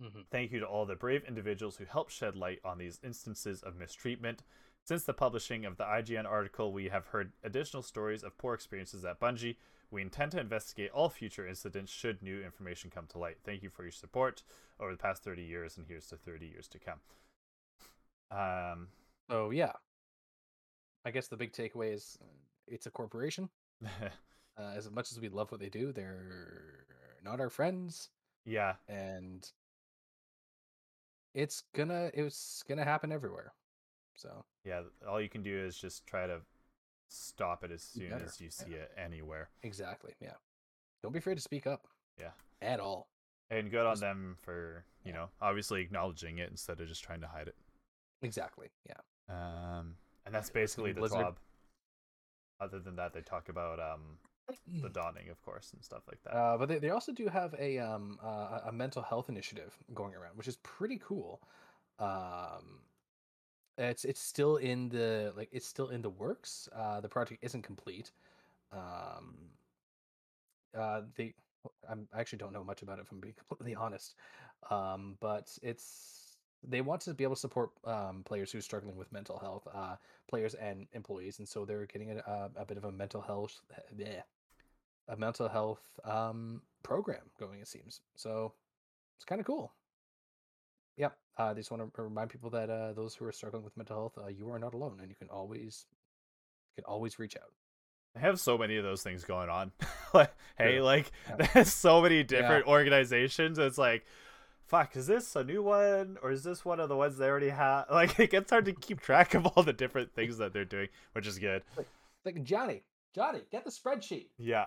[SPEAKER 1] Mhm.
[SPEAKER 2] Thank you to all the brave individuals who helped shed light on these instances of mistreatment. Since the publishing of the IGN article, we have heard additional stories of poor experiences at Bungie. We intend to investigate all future incidents should new information come to light. Thank you for your support over the past 30 years, and here's to 30 years to come. Um,
[SPEAKER 1] So yeah, I guess the big takeaway is uh, it's a corporation. Uh, as much as we love what they do, they're not our friends,
[SPEAKER 2] yeah,
[SPEAKER 1] and it's gonna it's gonna happen everywhere. So
[SPEAKER 2] yeah. All you can do is just try to stop it as soon
[SPEAKER 1] better,
[SPEAKER 2] as you see
[SPEAKER 1] yeah.
[SPEAKER 2] it anywhere.
[SPEAKER 1] exactly, yeah. Don't be afraid to speak up.
[SPEAKER 2] Yeah.
[SPEAKER 1] At all.
[SPEAKER 2] And good on them for, you
[SPEAKER 1] yeah.
[SPEAKER 2] know, obviously acknowledging it instead of just trying to hide it.
[SPEAKER 1] Exactly. Yeah.
[SPEAKER 2] Um, and that's basically the
[SPEAKER 1] Blizzard.
[SPEAKER 2] job. Other than that, they talk about um the dawning, of course, and stuff like that.
[SPEAKER 1] Uh, but they, they also do have a um uh, a mental health initiative going around, which is pretty cool. Um, it's it's still in the like it's still in the works. Uh, the project isn't complete. Um, uh, they I'm, I actually don't know much about it, if I'm being completely honest. Um, but it's they want to be able to support um, players who are struggling with mental health, uh, players and employees, and so they're getting a, a bit of a mental health, yeah, a mental health um, program going. It seems so. It's kind of cool. Yep. Uh, I just want to remind people that uh, those who are struggling with mental health, uh, you are not alone, and you can always you can always reach out.
[SPEAKER 2] I have so many of those things going on. like, hey, like
[SPEAKER 1] Yeah.
[SPEAKER 2] there's so many different organizations. It's like, fuck, is this a new one or is this one of the ones they already have? Like, it gets hard to keep track of all the different things that they're doing, which is good.
[SPEAKER 1] Like Johnny, Johnny, get the spreadsheet.
[SPEAKER 2] Yeah.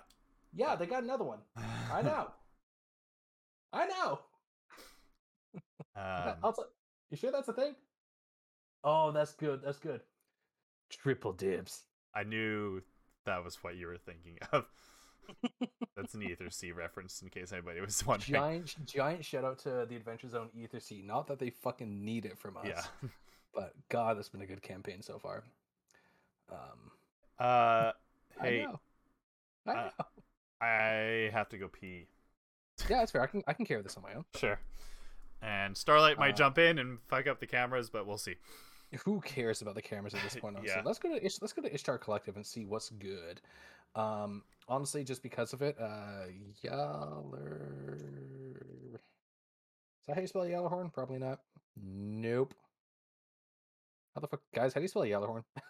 [SPEAKER 1] Yeah, they got another one. I know. I know.
[SPEAKER 2] Um,
[SPEAKER 1] also, you sure that's a thing? Oh, that's good. That's good. Triple dibs.
[SPEAKER 2] I knew that was what you were thinking of. That's an Ethersea reference, in case anybody was wondering.
[SPEAKER 1] Giant, giant shout out to the Adventure Zone Ethersea. Not that they fucking need it from us,
[SPEAKER 2] Yeah.
[SPEAKER 1] but God, that's been a good campaign so far. Um,
[SPEAKER 2] Uh,
[SPEAKER 1] I
[SPEAKER 2] hey,
[SPEAKER 1] know. I
[SPEAKER 2] uh. I have to go pee.
[SPEAKER 1] Yeah, that's fair. I can I can carry this on my own.
[SPEAKER 2] Sure. And Starlight might
[SPEAKER 1] Uh,
[SPEAKER 2] jump in and fuck up the cameras, but we'll see.
[SPEAKER 1] Who cares about the cameras at this point?
[SPEAKER 2] Yeah.
[SPEAKER 1] Let's go to Ish, let's go to Ishtar Collective and see what's good. Um, honestly, just because of it, uh, Yaller. Is that how you spell Yellowhorn? Probably not. Nope. How the fuck, guys? How do you spell Yellowhorn?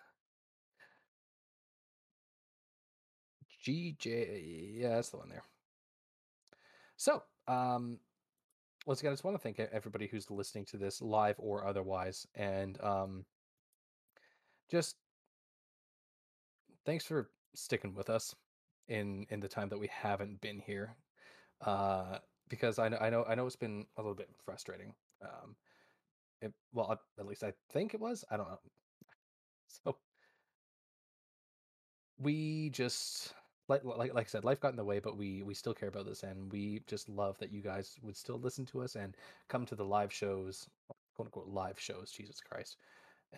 [SPEAKER 1] G J. Yeah, that's the one there. So, um, once again, I just want to thank everybody who's listening to this live or otherwise, and um, just thanks for sticking with us in in the time that we haven't been here. Uh, because I know I know I know it's been a little bit frustrating. Um, it, well, at- least I think it was. I don't know. So we just like like like I said, life got in the way, but we we still care about this, and we just love that you guys would still listen to us and come to the live shows, quote unquote live shows. Jesus Christ,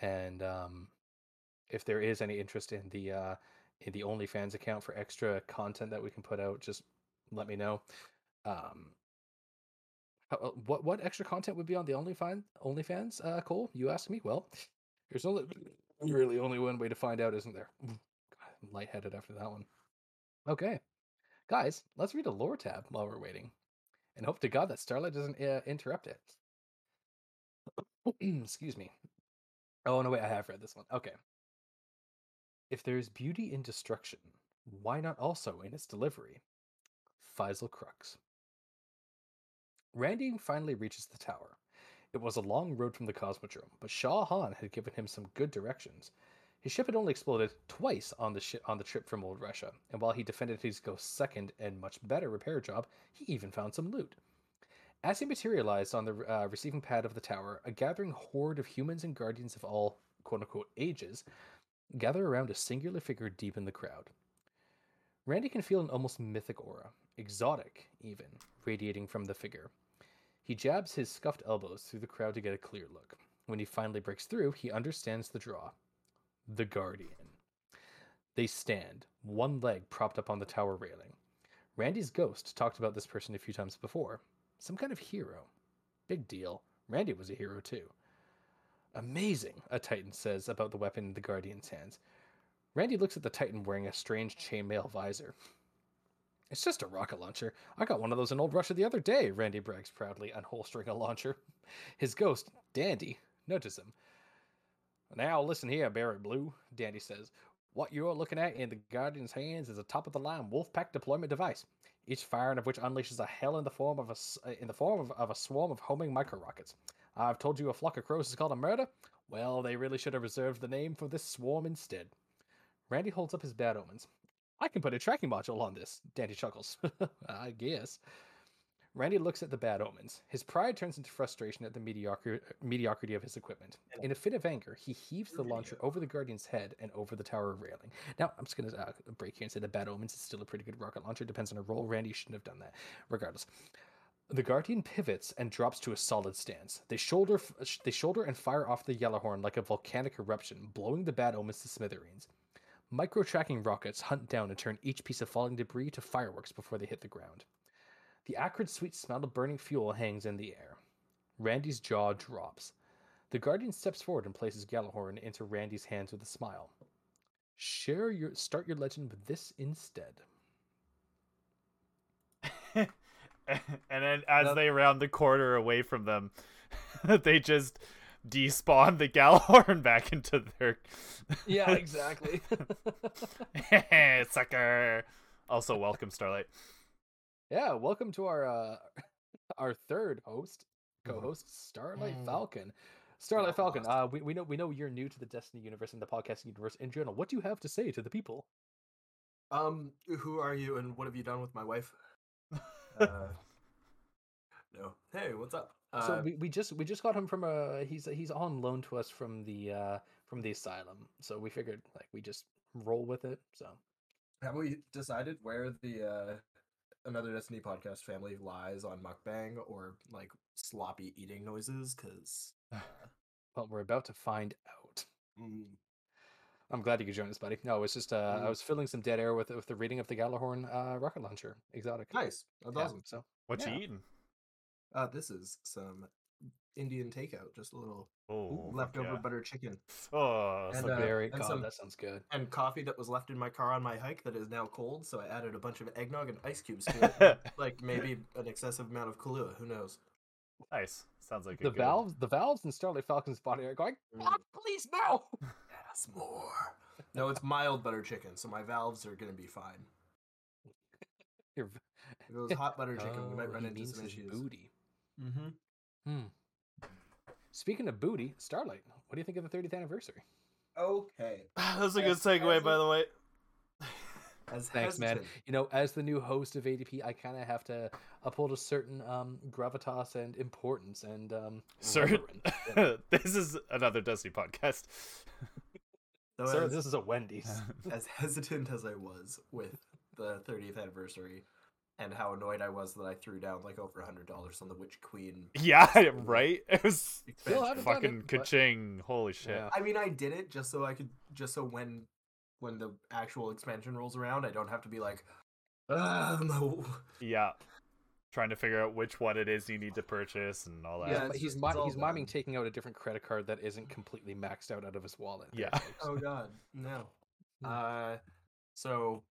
[SPEAKER 1] and um, if there is any interest in the uh, the OnlyFans account for extra content that we can put out, just let me know. Um, how, what what extra content would be on the OnlyFans? OnlyFans, uh, Cole? You ask me. Well, there's only really only one way to find out, isn't there? God, I'm lightheaded after that one. Okay, guys, let's read a lore tab while we're waiting, and hope to God that Starlight doesn't uh, interrupt it. Excuse me. Oh no, wait, I have read this one. Okay. If there's beauty in destruction, why not also in its delivery? Feizel Crux. Randy finally reaches the tower. It was a long road from the Cosmodrome, but Shaw Han had given him some good directions. His ship had only exploded twice on the on the trip from Old Russia, and while he defended his ghost's second and much better repair job, he even found some loot. As he materialized on the uh, receiving pad of the tower, a gathering horde of humans and guardians of all quote unquote ages gather around a singular figure deep in the crowd. Randy can feel an almost mythic aura, exotic even, radiating from the figure. He jabs his scuffed elbows through the crowd to get a clear look. When he finally breaks through, he understands the draw. The Guardian. They stand, one leg propped up on the tower railing. Randy's ghost talked about this person a few times before. Some kind of hero. Big deal. Randy was a hero too. Amazing, a Titan says about the weapon in the Guardian's hands. Randy looks at the Titan wearing a strange chainmail visor. It's just a rocket launcher. I got one of those in Old Russia the other day, Randy brags proudly, unholstering a launcher. His ghost, Dandy, nudges him. Now listen here, Barry Blue, Dandy says. What you're looking at in the Guardian's hands is a top-of-the-line Wolfpack deployment device, each firing of which unleashes a hell in the form of a uh, in the form of, of a swarm of homing micro rockets. I've told you a flock of crows is called a murder. Well, they really should have reserved the name for this swarm instead. Randy holds up his bad omens. I can put a tracking module on this. Dandy chuckles. I guess. Randy looks at the bad omens. His pride turns into frustration at the mediocre, mediocrity of his equipment. In a fit of anger, he heaves the launcher over the Guardian's head and over the tower railing. Now, I'm just going to uh, break here and say the bad omens is still a pretty good rocket launcher. Depends on a roll. Randy shouldn't have done that. Regardless. The Guardian pivots and drops to a solid stance. They shoulder, they shoulder and fire off the Gjallarhorn like a volcanic eruption, blowing the bad omens to smithereens. Micro tracking rockets hunt down and turn each piece of falling debris to fireworks before they hit the ground. The acrid, sweet smell of burning fuel hangs in the air. Randy's jaw drops. The guardian steps forward and places Gjallarhorn into Randy's hands with a smile. Share your start your legend with this instead.
[SPEAKER 2] and then as
[SPEAKER 3] That-
[SPEAKER 2] they round the corner away from them, they just despawn the Gjallarhorn back into their
[SPEAKER 1] Yeah, exactly.
[SPEAKER 2] sucker. Also, welcome Starlight.
[SPEAKER 1] yeah, welcome to our uh our third host, co-host, Starlight
[SPEAKER 3] Mm.
[SPEAKER 1] Falcon. Starlight
[SPEAKER 3] Not
[SPEAKER 1] Falcon, uh we, we know we know you're new to the Destiny universe and the podcast universe in general. What do you have to say to the people?
[SPEAKER 3] Um, who are you and what have you done with my wife? Uh, no. Hey, what's up? Uh,
[SPEAKER 1] so we, we just we just got him from a he's he's on loan to us from the uh from the asylum. So we figured like we just roll with it. So
[SPEAKER 3] have we decided where the uh another Destiny podcast family lies on mukbang or like sloppy eating noises? Because
[SPEAKER 1] well we're about to find out. I'm glad you could join us, buddy. No, it's just uh, I
[SPEAKER 3] Mm.
[SPEAKER 1] was filling some dead air with with the reading of the Gjallarhorn uh, rocket launcher exotic.
[SPEAKER 3] nice. That's
[SPEAKER 1] Yeah,
[SPEAKER 3] awesome.
[SPEAKER 1] So
[SPEAKER 2] What
[SPEAKER 1] Yeah.
[SPEAKER 2] you eating?
[SPEAKER 3] Uh, this is some Indian takeout, just a little
[SPEAKER 2] Oh, fuck
[SPEAKER 3] leftover
[SPEAKER 2] yeah.
[SPEAKER 3] butter chicken
[SPEAKER 2] Oh,
[SPEAKER 3] And,
[SPEAKER 2] so
[SPEAKER 3] uh,
[SPEAKER 1] very
[SPEAKER 3] and
[SPEAKER 1] God,
[SPEAKER 3] some-
[SPEAKER 1] that sounds good.
[SPEAKER 3] and coffee that was left in my car on my hike that is now cold. So I added a bunch of eggnog and ice cubes to it, like maybe an excessive amount of Kahlua. Who knows?
[SPEAKER 2] nice. Sounds like a
[SPEAKER 1] The
[SPEAKER 2] good-
[SPEAKER 1] valves, the valves in Starlight Falcon's body are going.
[SPEAKER 3] Mm.
[SPEAKER 1] God, please no.
[SPEAKER 3] Yes, more. No, it's mild butter chicken, so my valves are gonna be fine.
[SPEAKER 1] Your
[SPEAKER 3] If it was hot butter chicken, we might
[SPEAKER 1] Oh,
[SPEAKER 3] run into some issues.
[SPEAKER 1] Booty.
[SPEAKER 3] Mm-hmm.
[SPEAKER 1] Hmm. Speaking of booty, Starlight, what do you think of the 30th anniversary?
[SPEAKER 3] Okay.
[SPEAKER 2] That's a good
[SPEAKER 3] As-
[SPEAKER 2] segue, by
[SPEAKER 3] a-
[SPEAKER 2] the way.
[SPEAKER 3] As
[SPEAKER 1] Thanks, man. You know, as the new host of ADP, I kind of have to uphold a certain um, gravitas and importance and um,
[SPEAKER 2] Certain. this is another Dusty podcast.
[SPEAKER 3] So
[SPEAKER 1] Sir,
[SPEAKER 3] as,
[SPEAKER 1] this is a Wendy's.
[SPEAKER 3] as hesitant as I was with the 30th anniversary, and how annoyed I was that I threw down like over a hundred dollars on the Witch Queen.
[SPEAKER 2] yeah, right. It was
[SPEAKER 1] Still
[SPEAKER 3] expansion.
[SPEAKER 1] haven't done
[SPEAKER 2] fucking
[SPEAKER 1] it,
[SPEAKER 2] ka-ching. Holy shit.
[SPEAKER 1] Yeah.
[SPEAKER 3] I mean, I did it just so I could, just so when, when the actual expansion rolls around, I don't have to be like, ah, no.
[SPEAKER 2] Yeah. Trying to figure out which one it is you need to purchase and all that.
[SPEAKER 1] Yeah,
[SPEAKER 3] Yeah, it's
[SPEAKER 1] he's
[SPEAKER 3] just-
[SPEAKER 1] mi-
[SPEAKER 3] it's
[SPEAKER 1] he's miming
[SPEAKER 3] done.
[SPEAKER 1] taking out a different credit card that isn't completely maxed out out of his wallet.
[SPEAKER 2] Yeah.
[SPEAKER 3] Oh God, no.
[SPEAKER 1] Hmm.
[SPEAKER 3] Uh, so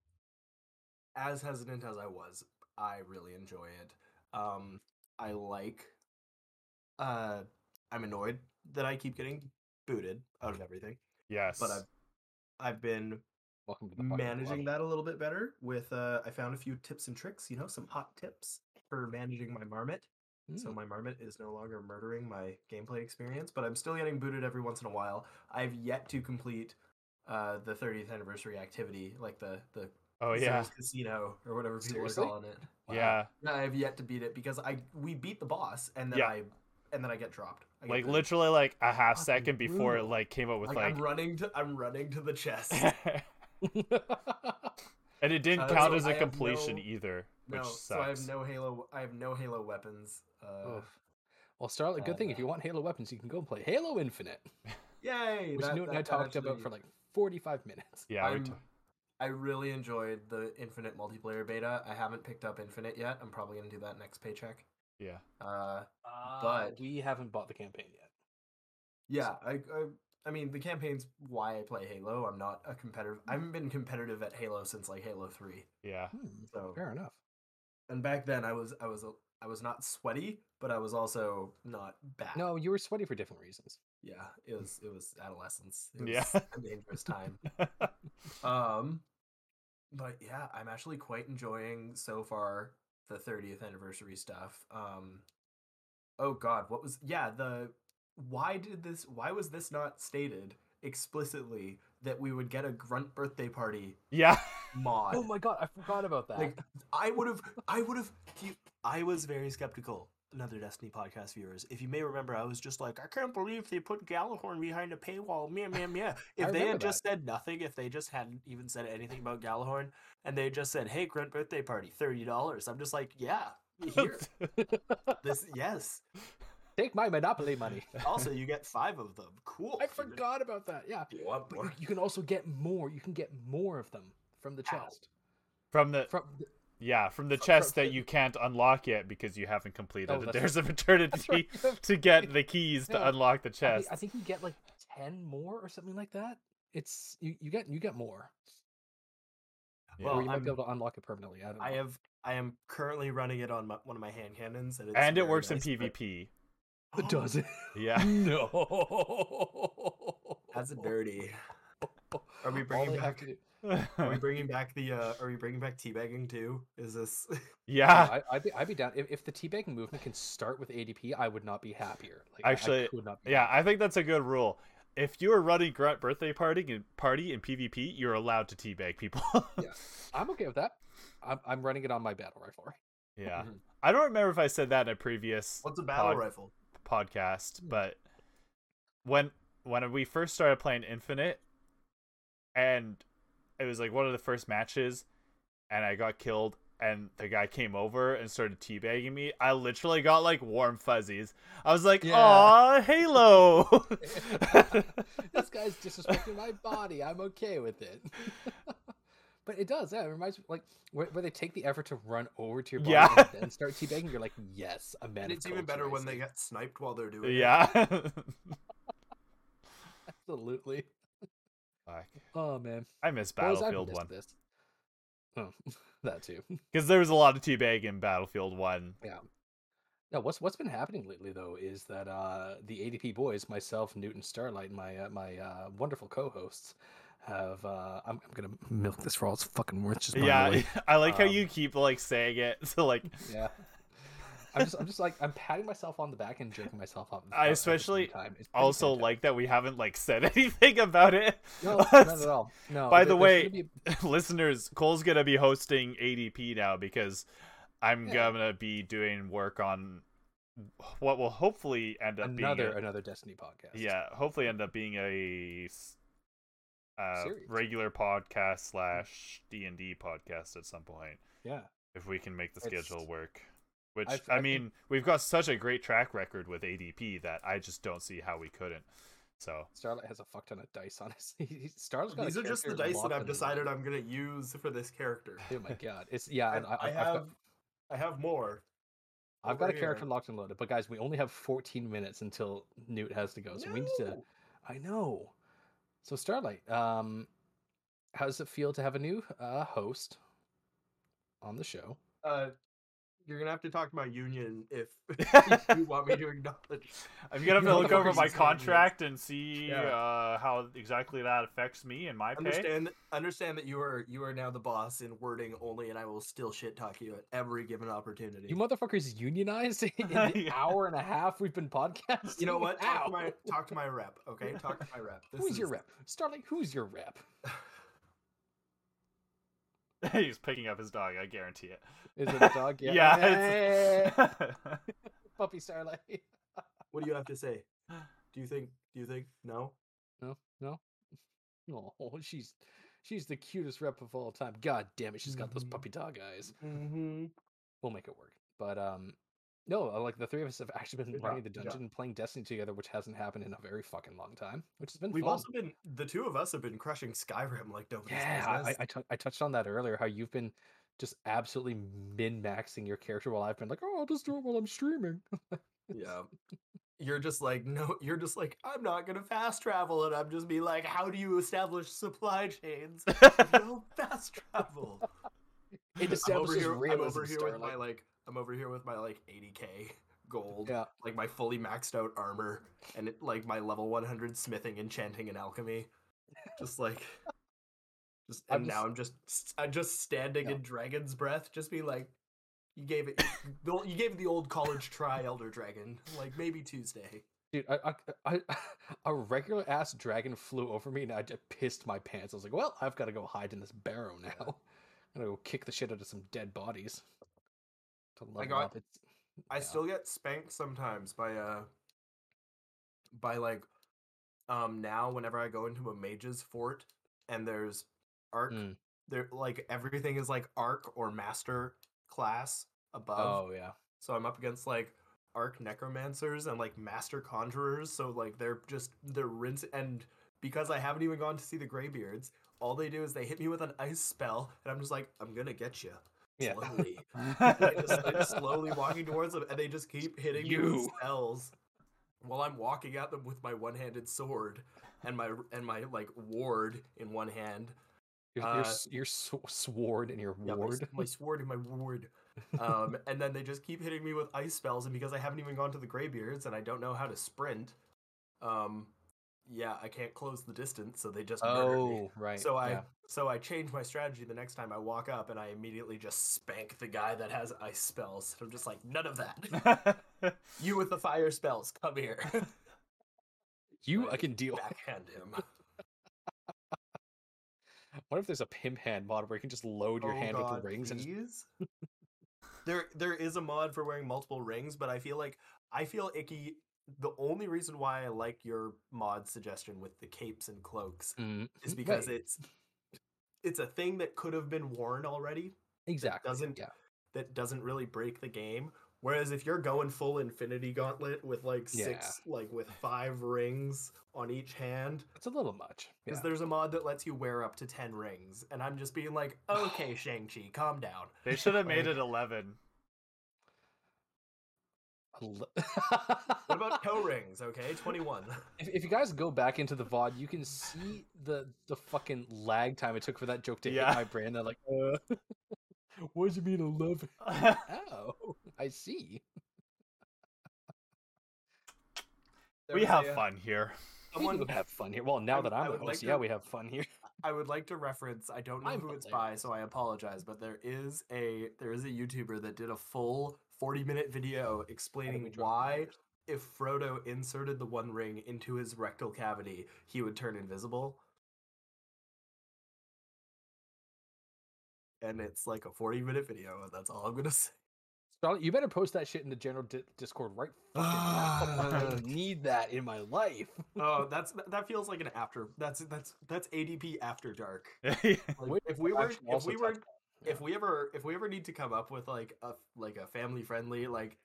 [SPEAKER 3] as hesitant as I was, I really enjoy it. Um, I like. Uh, I'm annoyed that I keep getting booted out of everything,
[SPEAKER 2] Yes.
[SPEAKER 3] but I've I've been
[SPEAKER 1] Welcome to the
[SPEAKER 3] managing that a little bit better. With uh, I found a few tips and tricks. You know, some hot tips for managing my marmot. So
[SPEAKER 1] Mm.
[SPEAKER 3] my marmot is no longer murdering my gameplay experience, but I'm still getting booted every once in a while. I've yet to complete uh, the 30th anniversary activity, like the the
[SPEAKER 2] oh yeah.
[SPEAKER 3] Casino or whatever people
[SPEAKER 1] Seriously?
[SPEAKER 3] are calling it.
[SPEAKER 1] Wow.
[SPEAKER 2] Yeah.
[SPEAKER 3] Yeah, I've yet to beat it because I we beat the boss and then
[SPEAKER 2] Yeah.
[SPEAKER 3] I and then I get dropped. I get
[SPEAKER 2] Like literally like a half second before it like came up with
[SPEAKER 3] Like,
[SPEAKER 2] like,
[SPEAKER 3] I'm running to I'm running to the chest.
[SPEAKER 2] and it didn't
[SPEAKER 3] Uh,
[SPEAKER 2] count
[SPEAKER 3] so
[SPEAKER 2] as
[SPEAKER 3] I
[SPEAKER 2] a
[SPEAKER 3] have
[SPEAKER 2] completion
[SPEAKER 3] no-
[SPEAKER 2] either, which
[SPEAKER 3] no,
[SPEAKER 2] sucks.
[SPEAKER 3] so I have no Halo. I have no Halo weapons. Uh,
[SPEAKER 1] Well, Starlight, good thing if you
[SPEAKER 3] Uh,
[SPEAKER 1] want Halo weapons, you can go and play Halo Infinite,
[SPEAKER 3] yay!
[SPEAKER 1] which
[SPEAKER 3] that-
[SPEAKER 1] Newton and I
[SPEAKER 3] that- that
[SPEAKER 1] talked about for like 45 minutes.
[SPEAKER 2] yeah,
[SPEAKER 3] I'm-
[SPEAKER 2] t-
[SPEAKER 3] I really enjoyed the Infinite multiplayer beta. I haven't picked up Infinite yet. I'm probably gonna do that next paycheck.
[SPEAKER 2] yeah.
[SPEAKER 3] Uh,
[SPEAKER 1] But
[SPEAKER 3] But-
[SPEAKER 1] we haven't bought the campaign yet.
[SPEAKER 3] yeah, I, I, I mean, the campaign's why I play Halo. I'm not a competitive. I haven't been competitive at Halo since like Halo Three.
[SPEAKER 2] Yeah.
[SPEAKER 1] Hmm,
[SPEAKER 3] So,
[SPEAKER 1] fair enough.
[SPEAKER 3] and back then I was, I was, a, I was not sweaty, but I was also not bad.
[SPEAKER 1] No, you were sweaty for different reasons.
[SPEAKER 3] yeah, it was, it was adolescence. It was
[SPEAKER 2] Yeah.
[SPEAKER 3] a dangerous time. Um, but yeah, I'm actually quite enjoying so far the 30th anniversary stuff. Um, oh God, what was yeah the why did this why was this not stated explicitly that we would get a grunt birthday party
[SPEAKER 2] yeah.
[SPEAKER 3] mod?
[SPEAKER 1] Oh my god, I forgot about that.
[SPEAKER 3] Like I would have, I would have. I was very skeptical. Another Destiny podcast viewers, if you may remember, I was just like, I can't believe they put Gjallarhorn behind a paywall. Meh, meh, meh. If they
[SPEAKER 1] remember
[SPEAKER 3] had just said nothing, if they just hadn't even said anything about Gjallarhorn, and they just said, "Hey, Grunt birthday party, thirty dollars," I'm just like, yeah, here, this, yes.
[SPEAKER 1] Take my Monopoly money.
[SPEAKER 3] Also, you get five of them. Cool.
[SPEAKER 1] I forgot about that. Yeah.
[SPEAKER 3] You want
[SPEAKER 1] But
[SPEAKER 3] more?
[SPEAKER 1] you, you can also get more. You can get more of them from the chest.
[SPEAKER 2] From the
[SPEAKER 1] From the,
[SPEAKER 2] yeah, from the
[SPEAKER 1] Fr-
[SPEAKER 2] chest
[SPEAKER 1] fr-
[SPEAKER 2] that you can't unlock yet because you haven't completed
[SPEAKER 1] Oh,
[SPEAKER 2] the
[SPEAKER 1] that's
[SPEAKER 2] Dares
[SPEAKER 1] right.
[SPEAKER 2] of Eternity
[SPEAKER 1] right.
[SPEAKER 2] to get the keys to
[SPEAKER 1] Yeah.
[SPEAKER 2] unlock the
[SPEAKER 1] I think,
[SPEAKER 2] chest.
[SPEAKER 1] I think you get like ten more or something like that. It's you, you get you get more.
[SPEAKER 2] Yeah.
[SPEAKER 1] or
[SPEAKER 3] Well,
[SPEAKER 1] you might
[SPEAKER 3] I'm-
[SPEAKER 1] be able to unlock it permanently. I don't know.
[SPEAKER 3] I have I am currently running it on my, one of my hand cannons, and, it's
[SPEAKER 2] and it works
[SPEAKER 3] nice,
[SPEAKER 2] in
[SPEAKER 3] but-
[SPEAKER 2] PvP.
[SPEAKER 1] Does it?
[SPEAKER 2] Yeah.
[SPEAKER 1] no.
[SPEAKER 3] That's a dirty. Are we bringing
[SPEAKER 1] they
[SPEAKER 3] back?
[SPEAKER 1] to
[SPEAKER 3] Are we bringing back the? uh Are we bringing back teabagging too? Is this?
[SPEAKER 2] yeah.
[SPEAKER 1] I, I'd be I'd be down if, if the teabagging movement can start with ADP. I would not be happier. Like, I- I
[SPEAKER 2] Actually,
[SPEAKER 1] could not be
[SPEAKER 2] Yeah,
[SPEAKER 1] happier.
[SPEAKER 2] I think that's a good rule. If you are running Grunt birthday party and party in PvP, you're allowed to teabag people.
[SPEAKER 1] Yeah. I'm okay with that. I'm, I'm running it on my battle rifle. Right?
[SPEAKER 2] yeah.
[SPEAKER 3] Mhm.
[SPEAKER 2] I don't remember if I said that in a previous
[SPEAKER 3] What's a battle
[SPEAKER 2] pod-
[SPEAKER 3] rifle?
[SPEAKER 2] Podcast, but when when we first started playing Infinite, and it was like one of the first matches, and I got killed, and the guy came over and started teabagging me. I literally got like warm fuzzies. I was like,
[SPEAKER 1] Yeah.
[SPEAKER 2] "Aw, Halo!"
[SPEAKER 1] this guy's disrespecting my body. I'm okay with it. but it does. Yeah, it reminds me like where, where they take the effort to run over to your body
[SPEAKER 2] Yeah.
[SPEAKER 1] and then start teabagging. You're like, yes, a man.
[SPEAKER 3] And it's even better when they get sniped while they're doing it.
[SPEAKER 2] yeah.
[SPEAKER 1] absolutely.
[SPEAKER 2] Fuck.
[SPEAKER 1] Oh man,
[SPEAKER 2] I miss Battlefield One
[SPEAKER 1] This. Oh, that too.
[SPEAKER 2] because there was a lot of teabag in Battlefield One. Yeah.
[SPEAKER 1] No, what's what's been happening lately though is that uh, the ADP boys, myself, Newton Starlight, and my uh, my uh, wonderful co-hosts, have. Uh, I'm, I'm gonna milk this for all it's fucking worth. Just
[SPEAKER 2] Yeah,
[SPEAKER 1] way.
[SPEAKER 2] I like how
[SPEAKER 1] Um,
[SPEAKER 2] you keep like saying it. So like,
[SPEAKER 1] yeah. I'm just I'm just like I'm patting myself on the back and jerking myself up.
[SPEAKER 2] I especially also like that we haven't like said anything about it.
[SPEAKER 1] no, not at all. No.
[SPEAKER 2] By
[SPEAKER 1] there-
[SPEAKER 2] the way,
[SPEAKER 1] be-
[SPEAKER 2] listeners, Cole's gonna be hosting ADP now because I'm
[SPEAKER 1] Yeah.
[SPEAKER 2] gonna be doing work on what will hopefully end up
[SPEAKER 1] another
[SPEAKER 2] being a,
[SPEAKER 1] another Destiny podcast.
[SPEAKER 2] yeah, hopefully end up being a uh,
[SPEAKER 1] Series.
[SPEAKER 2] regular podcast slash D and D podcast at some point
[SPEAKER 1] yeah.
[SPEAKER 2] if we can make the
[SPEAKER 1] It's-
[SPEAKER 2] schedule work. Which
[SPEAKER 1] I've-
[SPEAKER 2] I
[SPEAKER 1] I think-
[SPEAKER 2] mean, we've got such a great track record with ADP that I just don't see how we couldn't. So
[SPEAKER 1] Starlight has a fuck ton of dice on his. Starlight's got
[SPEAKER 3] These are just the dice that I've decided. I'm gonna use for this character.
[SPEAKER 1] Oh my god! It's yeah, and
[SPEAKER 3] And
[SPEAKER 1] I,
[SPEAKER 3] I
[SPEAKER 1] I've got
[SPEAKER 3] I have more.
[SPEAKER 1] I've got
[SPEAKER 3] over
[SPEAKER 1] a character
[SPEAKER 3] here.
[SPEAKER 1] locked and loaded. But guys, we only have 14 minutes until Newt has to go, so we need to. I know. So Starlight, um, how does it feel to have a new uh, host on the show?
[SPEAKER 3] Uh, you're gonna have to talk to my union if you want me to acknowledge.
[SPEAKER 2] I'm gonna have to look over my
[SPEAKER 3] is what it is.
[SPEAKER 2] contract and see
[SPEAKER 3] Yeah.
[SPEAKER 2] uh, how exactly that affects me and my pay.
[SPEAKER 3] Understand, understand that you are you are now the boss in wording only, and I will still shit talk you at every given opportunity.
[SPEAKER 1] You motherfuckers unionized in the
[SPEAKER 2] Yeah.
[SPEAKER 1] hour and a half we've been podcasting.
[SPEAKER 3] You know what? Talk
[SPEAKER 1] Ow.
[SPEAKER 3] to my talk to my rep, okay? Talk to my rep. This
[SPEAKER 1] Who's your rep? Starlight, who's your rep?
[SPEAKER 2] He's picking up his dog. I guarantee it.
[SPEAKER 1] Is it a dog? Yeah.
[SPEAKER 2] Yeah,
[SPEAKER 1] Hey,
[SPEAKER 2] it's-
[SPEAKER 1] puppy Starlight.
[SPEAKER 3] What do you have to say? Do you think? Do you think? No.
[SPEAKER 1] No, no. Oh, she's she's the cutest rep of all time. God damn it, she's got those puppy dog eyes.
[SPEAKER 3] Mm-hmm.
[SPEAKER 1] We'll make it work. But um, no, uh, like the three of us have actually been running the dungeon and playing Destiny together, which hasn't happened in a very fucking long time, which has been
[SPEAKER 3] We've
[SPEAKER 1] fun.
[SPEAKER 3] also been the two of us have been crushing Skyrim like nobody's
[SPEAKER 1] yeah, I. I, touched on that earlier. How you've been just absolutely min maxing your character while I've been like, oh, I'll just do it while I'm streaming.
[SPEAKER 3] Yeah. You're just like, no, you're just like, I'm not gonna fast travel. And I'm just be like, how do you establish supply chains? no fast travel.
[SPEAKER 1] It
[SPEAKER 3] I'm over
[SPEAKER 1] establishes
[SPEAKER 3] here, I'm over here with my like I'm over here with my like 80k gold.
[SPEAKER 1] Yeah.
[SPEAKER 3] Like my fully maxed out armor and it, like my level 100 smithing, enchanting, and alchemy. Just like just
[SPEAKER 1] I'm
[SPEAKER 3] and now I'm just I'm just standing
[SPEAKER 1] Yeah.
[SPEAKER 3] in dragon's breath, just be like you gave it the you gave it the old college try, Elder Dragon. Like maybe Tuesday.
[SPEAKER 1] Dude, I, I, I, a regular ass dragon flew over me and I just pissed my pants. I was like, well, I've got to go hide in this barrow now. I'm gonna go kick the shit out of some dead bodies. To level
[SPEAKER 3] got-
[SPEAKER 1] up. It's,
[SPEAKER 3] I
[SPEAKER 1] Yeah.
[SPEAKER 3] still get spanked sometimes by uh by like um now whenever I go into a mage's fort and there's arc
[SPEAKER 1] Mm.
[SPEAKER 3] there like everything is like arc or master class above.
[SPEAKER 1] oh yeah.
[SPEAKER 3] So I'm up against like arc necromancers and like master conjurers. So like they're just they're rinse and because I haven't even gone to see the Greybeards, all they do is they hit me with an ice spell and I'm just like, I'm gonna get you.
[SPEAKER 1] Yeah.
[SPEAKER 3] slowly. Just, slowly walking towards them, and they just keep hitting me with spells while I'm walking at them with my one-handed sword and my and my like ward in one hand.
[SPEAKER 1] Your,
[SPEAKER 3] Uh,
[SPEAKER 1] your sword and your
[SPEAKER 3] Yeah, my,
[SPEAKER 1] ward.
[SPEAKER 3] my sword and my ward. Um, and then they just keep hitting me with ice spells, and because I haven't even gone to the Greybeards and I don't know how to sprint, um, yeah, I can't close the distance, so they just.
[SPEAKER 1] Oh, right.
[SPEAKER 3] So I
[SPEAKER 1] yeah.
[SPEAKER 3] so I change my strategy the next time I walk up, and I immediately just spank the guy that has ice spells. I'm just like, none of that. you with the fire spells, come here.
[SPEAKER 1] you,
[SPEAKER 3] I
[SPEAKER 1] I can deal.
[SPEAKER 3] Backhand him.
[SPEAKER 1] What if there's a pimp hand mod where you can just load your
[SPEAKER 3] Oh
[SPEAKER 1] hand with
[SPEAKER 3] God,
[SPEAKER 1] the rings and just
[SPEAKER 3] there there is a mod for wearing multiple rings, but I feel like I feel icky. The only reason why I like your mod suggestion with the capes and cloaks
[SPEAKER 1] Mm,
[SPEAKER 3] is because
[SPEAKER 1] wait,
[SPEAKER 3] it's it's a thing that could have been worn already
[SPEAKER 1] exactly That
[SPEAKER 3] doesn't-
[SPEAKER 1] Yeah,
[SPEAKER 3] that doesn't really break the game. Whereas if you're going full Infinity Gauntlet with like six, like with five rings on each hand,
[SPEAKER 1] it's a little much.
[SPEAKER 3] because
[SPEAKER 1] Yeah.
[SPEAKER 3] there's a mod that lets you wear up to ten rings, and I'm just being like, okay, Shang Chi, calm down.
[SPEAKER 2] they should have made it 11.
[SPEAKER 3] What about toe rings? Okay, twenty-one.
[SPEAKER 1] if, if you guys go back into the VOD, you can see the the fucking lag time it took for that joke to
[SPEAKER 2] Yeah.
[SPEAKER 1] hit my brain. They're like, uh, what does it mean eleven? Oh, I see.
[SPEAKER 3] There
[SPEAKER 2] we have
[SPEAKER 3] a, uh,
[SPEAKER 2] fun here.
[SPEAKER 1] We
[SPEAKER 3] Someone,
[SPEAKER 1] do have fun here. Well, now
[SPEAKER 3] I
[SPEAKER 1] that I'm the
[SPEAKER 3] would like
[SPEAKER 1] host, yeah,
[SPEAKER 3] to-
[SPEAKER 1] we have fun here.
[SPEAKER 3] I would like to reference. I don't know
[SPEAKER 1] I'm
[SPEAKER 3] who it's by, so I apologize. But there is a there is a YouTuber that did a full forty minute video explaining why if Frodo inserted the One Ring into his rectal cavity, he would turn invisible. And it's like a 40 minute video, and that's all I'm gonna say.
[SPEAKER 1] Scarlett, you better post that shit in the general di- Discord right fucking now. I ah. need that in my life.
[SPEAKER 3] Oh, that's that feels like an after. That's that's that's ADP after dark. Like, if we were if we were if we ever if we ever need to come up with like a like a family friendly like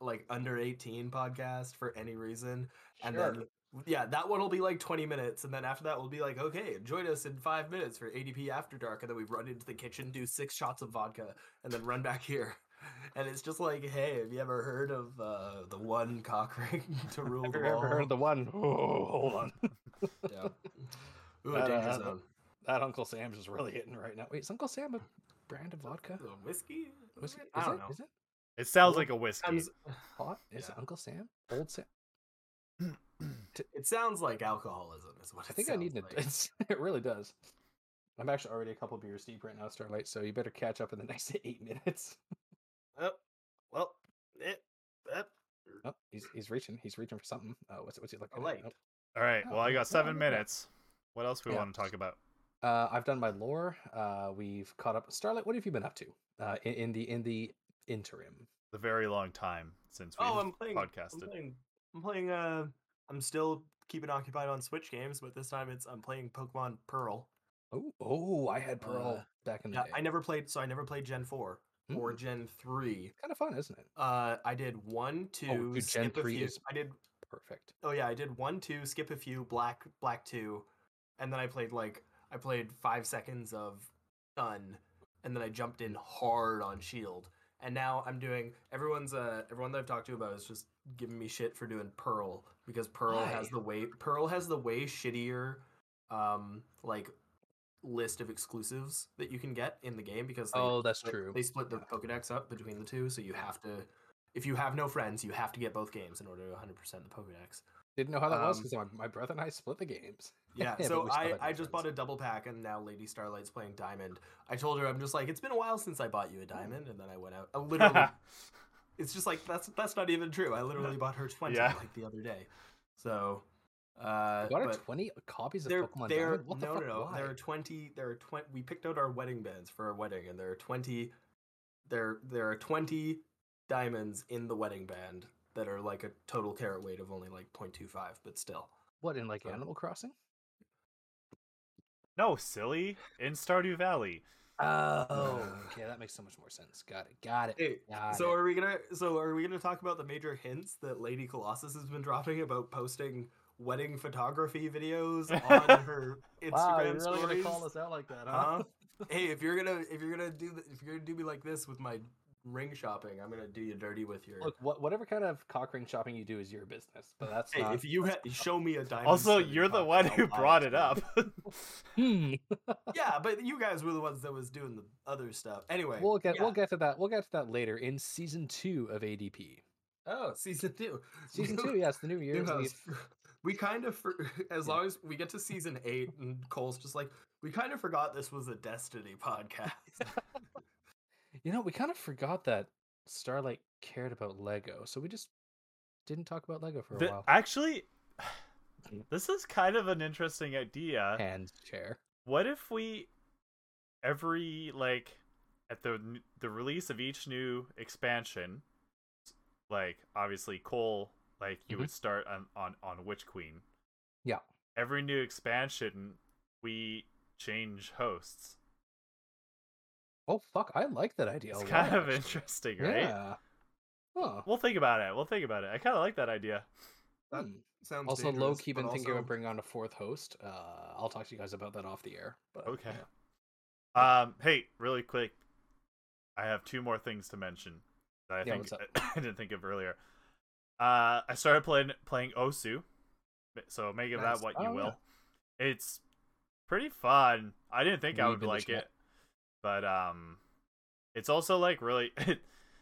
[SPEAKER 3] like under 18 podcast for any reason and then yeah that one will be like 20 minutes and then after that we'll be like okay join us in five minutes for adp after dark and then we run into the kitchen do six shots of vodka and then run back here and it's just like hey have you ever heard of uh the one cock ring to rule
[SPEAKER 1] Have
[SPEAKER 3] the
[SPEAKER 1] you ever heard
[SPEAKER 3] world
[SPEAKER 1] of the one? Oh, hold on.
[SPEAKER 3] yeah Ooh,
[SPEAKER 1] Uh,
[SPEAKER 3] danger
[SPEAKER 1] uh,
[SPEAKER 3] zone
[SPEAKER 1] that Uncle Sam's is really hitting right now. Wait, is Uncle Sam a brand of vodka?
[SPEAKER 3] Whiskey
[SPEAKER 1] Was it,
[SPEAKER 3] i
[SPEAKER 1] is
[SPEAKER 3] don't
[SPEAKER 1] it,
[SPEAKER 3] know
[SPEAKER 1] is it
[SPEAKER 2] It sounds
[SPEAKER 3] Well,
[SPEAKER 2] like a whiskey.
[SPEAKER 3] Sometimes-
[SPEAKER 1] hot? Is it Uncle Sam? Old Sam?
[SPEAKER 3] It sounds like alcoholism, is what
[SPEAKER 1] I think I need
[SPEAKER 3] sounds
[SPEAKER 1] to.
[SPEAKER 3] like.
[SPEAKER 1] It's, it really does. I'm actually already a couple beers deep right now, Starlight. So you better catch up in the next eight minutes.
[SPEAKER 3] Oh, well, it, it,
[SPEAKER 1] Oh, he's he's reaching. He's reaching for something. Oh, what's it what's he looking
[SPEAKER 3] a
[SPEAKER 1] at?
[SPEAKER 3] light.
[SPEAKER 1] Nope.
[SPEAKER 2] All right.
[SPEAKER 1] Oh,
[SPEAKER 2] Well, I got seven
[SPEAKER 1] yeah.
[SPEAKER 2] minutes. What else we
[SPEAKER 1] Yeah.
[SPEAKER 2] want to talk about?
[SPEAKER 1] Uh, I've done my lore. Uh, we've caught up. Starlight, what have you been up to? Uh, in, in the in the interim.
[SPEAKER 2] The very long time since we
[SPEAKER 3] Oh, I'm playing.
[SPEAKER 2] podcasted.
[SPEAKER 3] I'm playing. I'm playing. Uh, I'm still keeping occupied on Switch games, but this time it's I'm playing Pokemon Pearl.
[SPEAKER 1] Oh, oh, I had Pearl
[SPEAKER 3] Uh,
[SPEAKER 1] back in the
[SPEAKER 3] Yeah,
[SPEAKER 1] day.
[SPEAKER 3] I never played, so I never played Gen four or Gen three.
[SPEAKER 1] Kind of fun, isn't it?
[SPEAKER 3] Uh, I did one, two,
[SPEAKER 1] Oh, dude, Gen
[SPEAKER 3] skip a
[SPEAKER 1] 3
[SPEAKER 3] few.
[SPEAKER 1] is-
[SPEAKER 3] I did.
[SPEAKER 1] Perfect.
[SPEAKER 3] Oh yeah, I did one, two, skip a few, black, black two, and then I played like I played five seconds of Sun, and then I jumped in hard on Shield, and now I'm doing. Everyone's uh everyone that I've talked to about is just giving me shit for doing Pearl because Pearl has the way Pearl has the way shittier, um like list of exclusives that you can get in the game because they
[SPEAKER 1] Oh, that's
[SPEAKER 3] split-
[SPEAKER 1] true.
[SPEAKER 3] They split the Pokedex up between the two, so you have to. If you have no friends, you have to get both games in order to 100% the Pokedex.
[SPEAKER 1] Didn't know how that was
[SPEAKER 3] Um,
[SPEAKER 1] because my, my brother and I split the games.
[SPEAKER 3] Yeah, so I, I just bought a double pack, and now Lady Starlight's playing Diamond. I told her I'm just like it's been a while since I bought you a diamond, and then I went out. I literally, it's just like that's that's not even true. I literally bought her twenty
[SPEAKER 2] Yeah.
[SPEAKER 3] like the other day. So, uh,
[SPEAKER 1] You got her
[SPEAKER 3] but
[SPEAKER 1] twenty copies of
[SPEAKER 3] there,
[SPEAKER 1] Pokemon
[SPEAKER 3] there,
[SPEAKER 1] Diamond. What the
[SPEAKER 3] no,
[SPEAKER 1] fuck?
[SPEAKER 3] no, no.
[SPEAKER 1] Why?
[SPEAKER 3] There are twenty. There are twenty. We picked out our wedding bands for our wedding, and there are twenty. There, there are twenty diamonds in the wedding band that are like a total carat weight of only like 0.25, but still.
[SPEAKER 1] What in like
[SPEAKER 3] So-
[SPEAKER 1] Animal Crossing?
[SPEAKER 2] no, silly. In Stardew Valley.
[SPEAKER 1] Oh, okay, that makes so much more sense. Got it. Got it.
[SPEAKER 3] Hey,
[SPEAKER 1] Got
[SPEAKER 3] so
[SPEAKER 1] it.
[SPEAKER 3] are we gonna? So are we gonna talk about the major hints that Lady Colossus has been dropping about posting wedding photography videos on her Instagram
[SPEAKER 1] Wow, you're really
[SPEAKER 3] stories?
[SPEAKER 1] gonna call us out like that, huh?
[SPEAKER 3] Huh? hey, if you're gonna if you're gonna do th- if you're gonna do me like this with my ring shopping, I'm gonna do you dirty with your.
[SPEAKER 1] Look, what, whatever kind of cock ring shopping you do is your business, but that's
[SPEAKER 3] hey,
[SPEAKER 1] not.
[SPEAKER 3] if you ha- show me a diamond.
[SPEAKER 2] Also, you're the one who brought it up.
[SPEAKER 1] Hmm.
[SPEAKER 3] yeah, but you guys were the ones that was doing the other stuff. Anyway,
[SPEAKER 1] We'll get
[SPEAKER 3] yeah.
[SPEAKER 1] we'll get to that. We'll get to that later in season two of ADP.
[SPEAKER 3] Oh, season two.
[SPEAKER 1] Season two, yes, the new
[SPEAKER 3] new
[SPEAKER 1] year.
[SPEAKER 3] house. We kind of, for, as long as we get to season eight, and Cole's just like, we kind of forgot this was a Destiny podcast.
[SPEAKER 1] You know, we kind of forgot that Starlight cared about Lego, so we just didn't talk about Lego for a
[SPEAKER 2] The-
[SPEAKER 1] while.
[SPEAKER 2] actually, mm. this is kind of an interesting idea.
[SPEAKER 1] Hand chair.
[SPEAKER 2] What if we every like at the the release of each new expansion, like obviously Cole, like you mm-hmm. would start on on on Witch Queen.
[SPEAKER 1] Yeah.
[SPEAKER 2] Every new expansion, we change hosts.
[SPEAKER 1] Oh fuck, I like that idea.
[SPEAKER 2] It's
[SPEAKER 1] a
[SPEAKER 2] kind
[SPEAKER 1] lot,
[SPEAKER 2] of
[SPEAKER 1] actually.
[SPEAKER 2] interesting, right?
[SPEAKER 1] Yeah. Huh.
[SPEAKER 2] We'll think about it. We'll think about it. I kind of like that idea.
[SPEAKER 3] That
[SPEAKER 1] Hmm.
[SPEAKER 3] sounds
[SPEAKER 1] Also, low key
[SPEAKER 3] but
[SPEAKER 1] been thinking
[SPEAKER 3] also-
[SPEAKER 1] about bringing on a fourth host. Uh, I'll talk to you guys about that off the air. But
[SPEAKER 2] Okay.
[SPEAKER 1] yeah.
[SPEAKER 2] Um, hey, really quick, I have two more things to mention that I
[SPEAKER 1] Yeah,
[SPEAKER 2] think? I didn't think of earlier. Uh, I started playing playing Osu, so make of
[SPEAKER 3] Nice.
[SPEAKER 2] that what
[SPEAKER 1] Oh,
[SPEAKER 2] you
[SPEAKER 1] yeah.
[SPEAKER 2] will. It's pretty fun. I didn't think I would
[SPEAKER 1] in the
[SPEAKER 2] like
[SPEAKER 1] chat.
[SPEAKER 2] But um, it's also like really.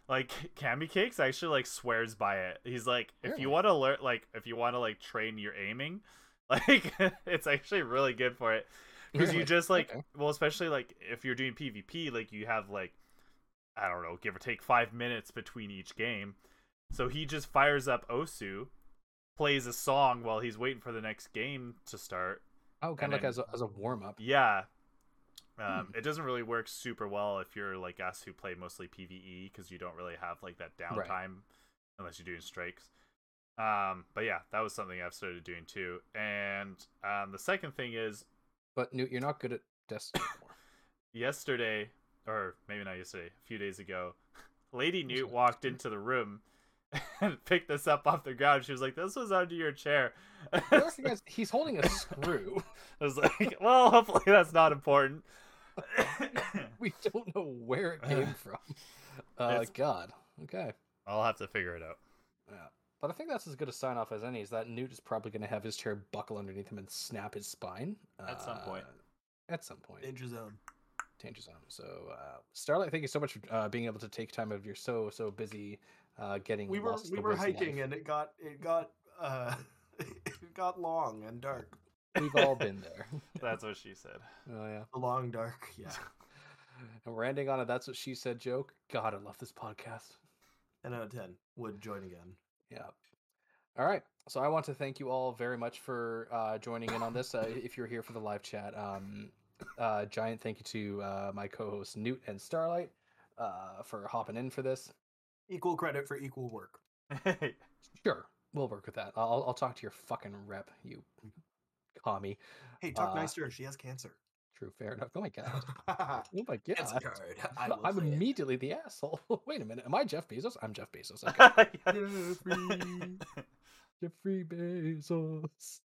[SPEAKER 2] Like Cammy Cakes actually like swears by it. He's like, if you want to learn, like, if you want to like train your aiming, like, it's actually really good for it because you just like
[SPEAKER 1] Okay.
[SPEAKER 2] well especially like if you're doing pvp like you have like i don't know give or take five minutes between each game so he just fires up osu plays a song while he's waiting for the next game to start
[SPEAKER 1] Oh, kind of like
[SPEAKER 2] then-
[SPEAKER 1] as a, as a warm up.
[SPEAKER 2] yeah um,
[SPEAKER 1] Hmm.
[SPEAKER 2] it doesn't really work super well if you're like us who play mostly pve because you don't really have like that
[SPEAKER 1] Right.
[SPEAKER 2] downtime unless you're doing strikes um but yeah that was something i've started doing too and um the second thing is
[SPEAKER 1] But Newt, you're not good at Destiny anymore.
[SPEAKER 2] yesterday, or maybe not yesterday, a few days ago, Lady Newt walked into the room and picked this up off the ground. She was like, "This was under your chair."
[SPEAKER 1] The other thing is, he's holding a screw.
[SPEAKER 2] I was like, "Well, hopefully that's not important."
[SPEAKER 1] We don't know where it came from. Uh,
[SPEAKER 2] It's-
[SPEAKER 1] God. Okay.
[SPEAKER 2] I'll have to figure it out.
[SPEAKER 1] Yeah. But I think that's as good a sign off as any. Is that Newt is probably going to have his chair buckle underneath him and snap his spine
[SPEAKER 2] At some point.
[SPEAKER 1] Uh, At some point.
[SPEAKER 3] Danger zone.
[SPEAKER 1] Danger Zone. So, uh, Starlight, thank you so much for uh, being able to take time out of your so so busy uh, getting.
[SPEAKER 3] We were
[SPEAKER 1] lost
[SPEAKER 3] we
[SPEAKER 1] the
[SPEAKER 3] were
[SPEAKER 1] woods
[SPEAKER 3] hiking
[SPEAKER 1] life.
[SPEAKER 3] and it got it got uh it got long and dark.
[SPEAKER 1] We've all been there.
[SPEAKER 2] That's what she said.
[SPEAKER 1] oh yeah.
[SPEAKER 3] The long dark. Yeah.
[SPEAKER 1] And we're ending on a "That's what she said" joke. God, I love this podcast.
[SPEAKER 3] 10 out of 10 would join again.
[SPEAKER 1] Yeah. All right. So I want to thank you all very much for uh, joining in on this. Uh, if you're here for the live chat, um, uh, giant thank you to uh, my co-hosts Newt and Starlight uh, for hopping in for this.
[SPEAKER 3] Equal credit for equal work.
[SPEAKER 1] Sure, we'll work with that. I'll, I'll talk to your fucking rep, you commie.
[SPEAKER 3] Hey, talk
[SPEAKER 1] Uh,
[SPEAKER 3] nice to her. She has cancer.
[SPEAKER 1] True, fair enough. Oh my god. Oh my god.
[SPEAKER 3] card. I will
[SPEAKER 1] I'm
[SPEAKER 3] say it.
[SPEAKER 1] immediately the asshole. Wait a minute. Am I Jeff Bezos? I'm Jeff Bezos. Okay.
[SPEAKER 3] Jeffrey.
[SPEAKER 1] Jeffrey Bezos.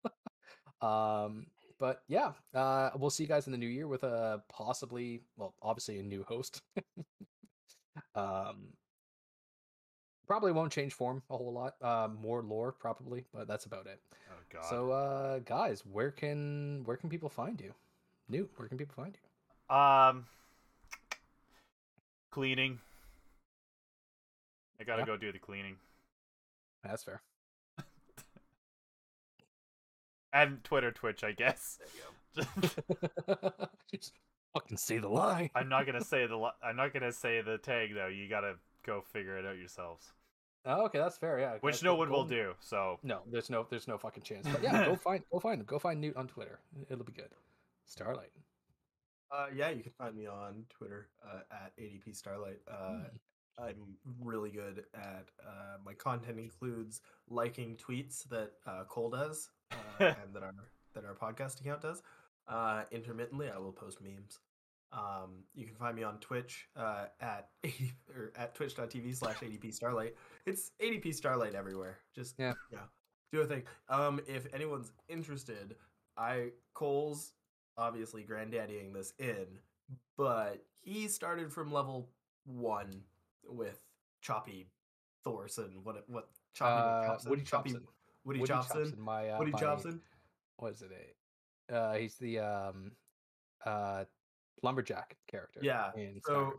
[SPEAKER 1] um, but yeah, uh, we'll see you guys in the new year with a possibly, well, obviously a new host. um, probably won't change form a whole lot. Uh, more lore probably, but that's about it.
[SPEAKER 2] God.
[SPEAKER 1] So, uh, guys, where can where can people find you? New, where can people find you?
[SPEAKER 2] um, cleaning. I gotta
[SPEAKER 1] Yeah.
[SPEAKER 2] go do the cleaning.
[SPEAKER 1] That's fair.
[SPEAKER 2] And Twitter, Twitch, I guess.
[SPEAKER 1] Just fucking say the lie.
[SPEAKER 2] I'm not gonna say the li- I'm not gonna say the tag though. You gotta go figure it out yourselves.
[SPEAKER 1] Oh, okay, that's fair. Yeah,
[SPEAKER 2] Which no one will do. So
[SPEAKER 1] No, there's no there's no fucking chance. But yeah, go find go find go find Newt on Twitter. It'll be good. Starlight.
[SPEAKER 3] Uh, yeah, you can find me on Twitter uh, at ADP Starlight. Uh, I'm really good at uh, my content includes liking tweets that uh, Cole does uh, and that our that our podcast account does. Uh, intermittently, I will post memes. Um, you can find me on Twitch uh, at 80, or at twitch.tv slash ADP Starlight. It's ADP Starlight everywhere. Just
[SPEAKER 1] Yeah.
[SPEAKER 3] yeah, do a thing. Um, if anyone's interested, I Cole's obviously granddaddying this in but he started from level one with Choppy Thorson. What what Choppy
[SPEAKER 1] Uh,
[SPEAKER 3] Chopson?
[SPEAKER 1] Woody
[SPEAKER 3] Choppy
[SPEAKER 1] Chopson.
[SPEAKER 3] Woody,
[SPEAKER 1] Woody
[SPEAKER 3] Chopson.
[SPEAKER 1] My uh,
[SPEAKER 3] Woody
[SPEAKER 1] my,
[SPEAKER 3] Chopson.
[SPEAKER 1] What is it? Uh, he's the um, uh, lumberjack character.
[SPEAKER 3] Yeah. So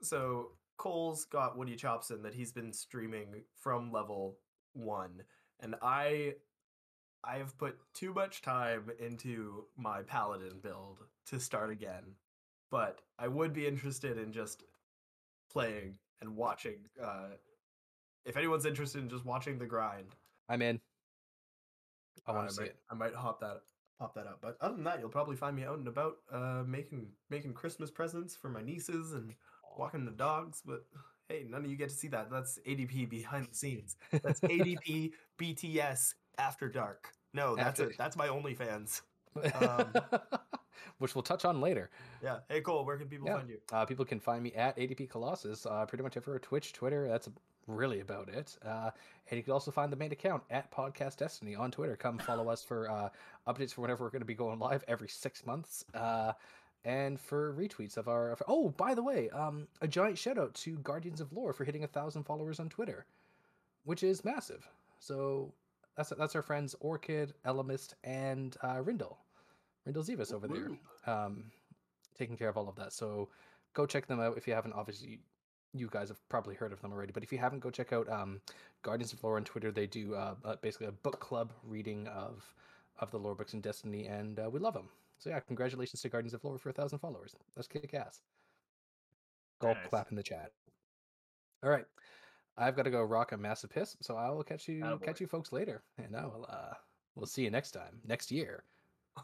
[SPEAKER 3] so Cole's got Woody Chopson that he's been streaming from level one, and I I've put too much time into my paladin build to start again, but I would be interested in just playing and watching. Uh, if anyone's interested in just watching the grind,
[SPEAKER 1] I'm in. I want to see
[SPEAKER 3] might,
[SPEAKER 1] it.
[SPEAKER 3] I might hop that pop that up. But other than that, you'll probably find me out and about, uh, making making Christmas presents for my nieces and walking the dogs. But hey, none of you get to see that. That's ADP behind the scenes. That's ADP BTS after dark. No, that's
[SPEAKER 1] After-
[SPEAKER 3] it. That's my OnlyFans. um,
[SPEAKER 1] Which we'll touch on later.
[SPEAKER 3] Yeah. Hey Cole, where can people
[SPEAKER 1] Yeah.
[SPEAKER 3] find you?
[SPEAKER 1] Uh, people can find me at ADP Colossus, uh, pretty much everywhere Twitch, Twitter. That's really about it. Uh, and you can also find the main account at Podcast Destiny on Twitter. Come follow us for uh, updates for whenever we're going to be going live every six months. Uh, and for retweets of our. Of, oh, by the way, um, a giant shout out to Guardians of Lore for hitting a thousand followers on Twitter, which is massive. So that's that's our friends Orchid, Elemist, and uh, Rindle. Rindle Zivas over there um, taking care of all of that. So go check them out if you haven't. Obviously, you guys have probably heard of them already, but if you haven't, go check out um, Guardians of Lore on Twitter. They do uh, uh, basically a book club reading of of the lore books in Destiny, and uh, we love them. So yeah, congratulations to Guardians of Lore for a thousand followers. That's kick ass. Go
[SPEAKER 2] nice.
[SPEAKER 1] clap in the chat. All right, I've got to go rock a massive piss, so I will catch you
[SPEAKER 3] Attaboy.
[SPEAKER 1] catch you folks later, and I will uh, we'll see you next time next year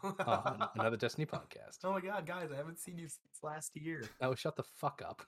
[SPEAKER 1] on another Destiny podcast.
[SPEAKER 3] oh my god, guys, I haven't seen you since last year.
[SPEAKER 1] Oh, shut the fuck up.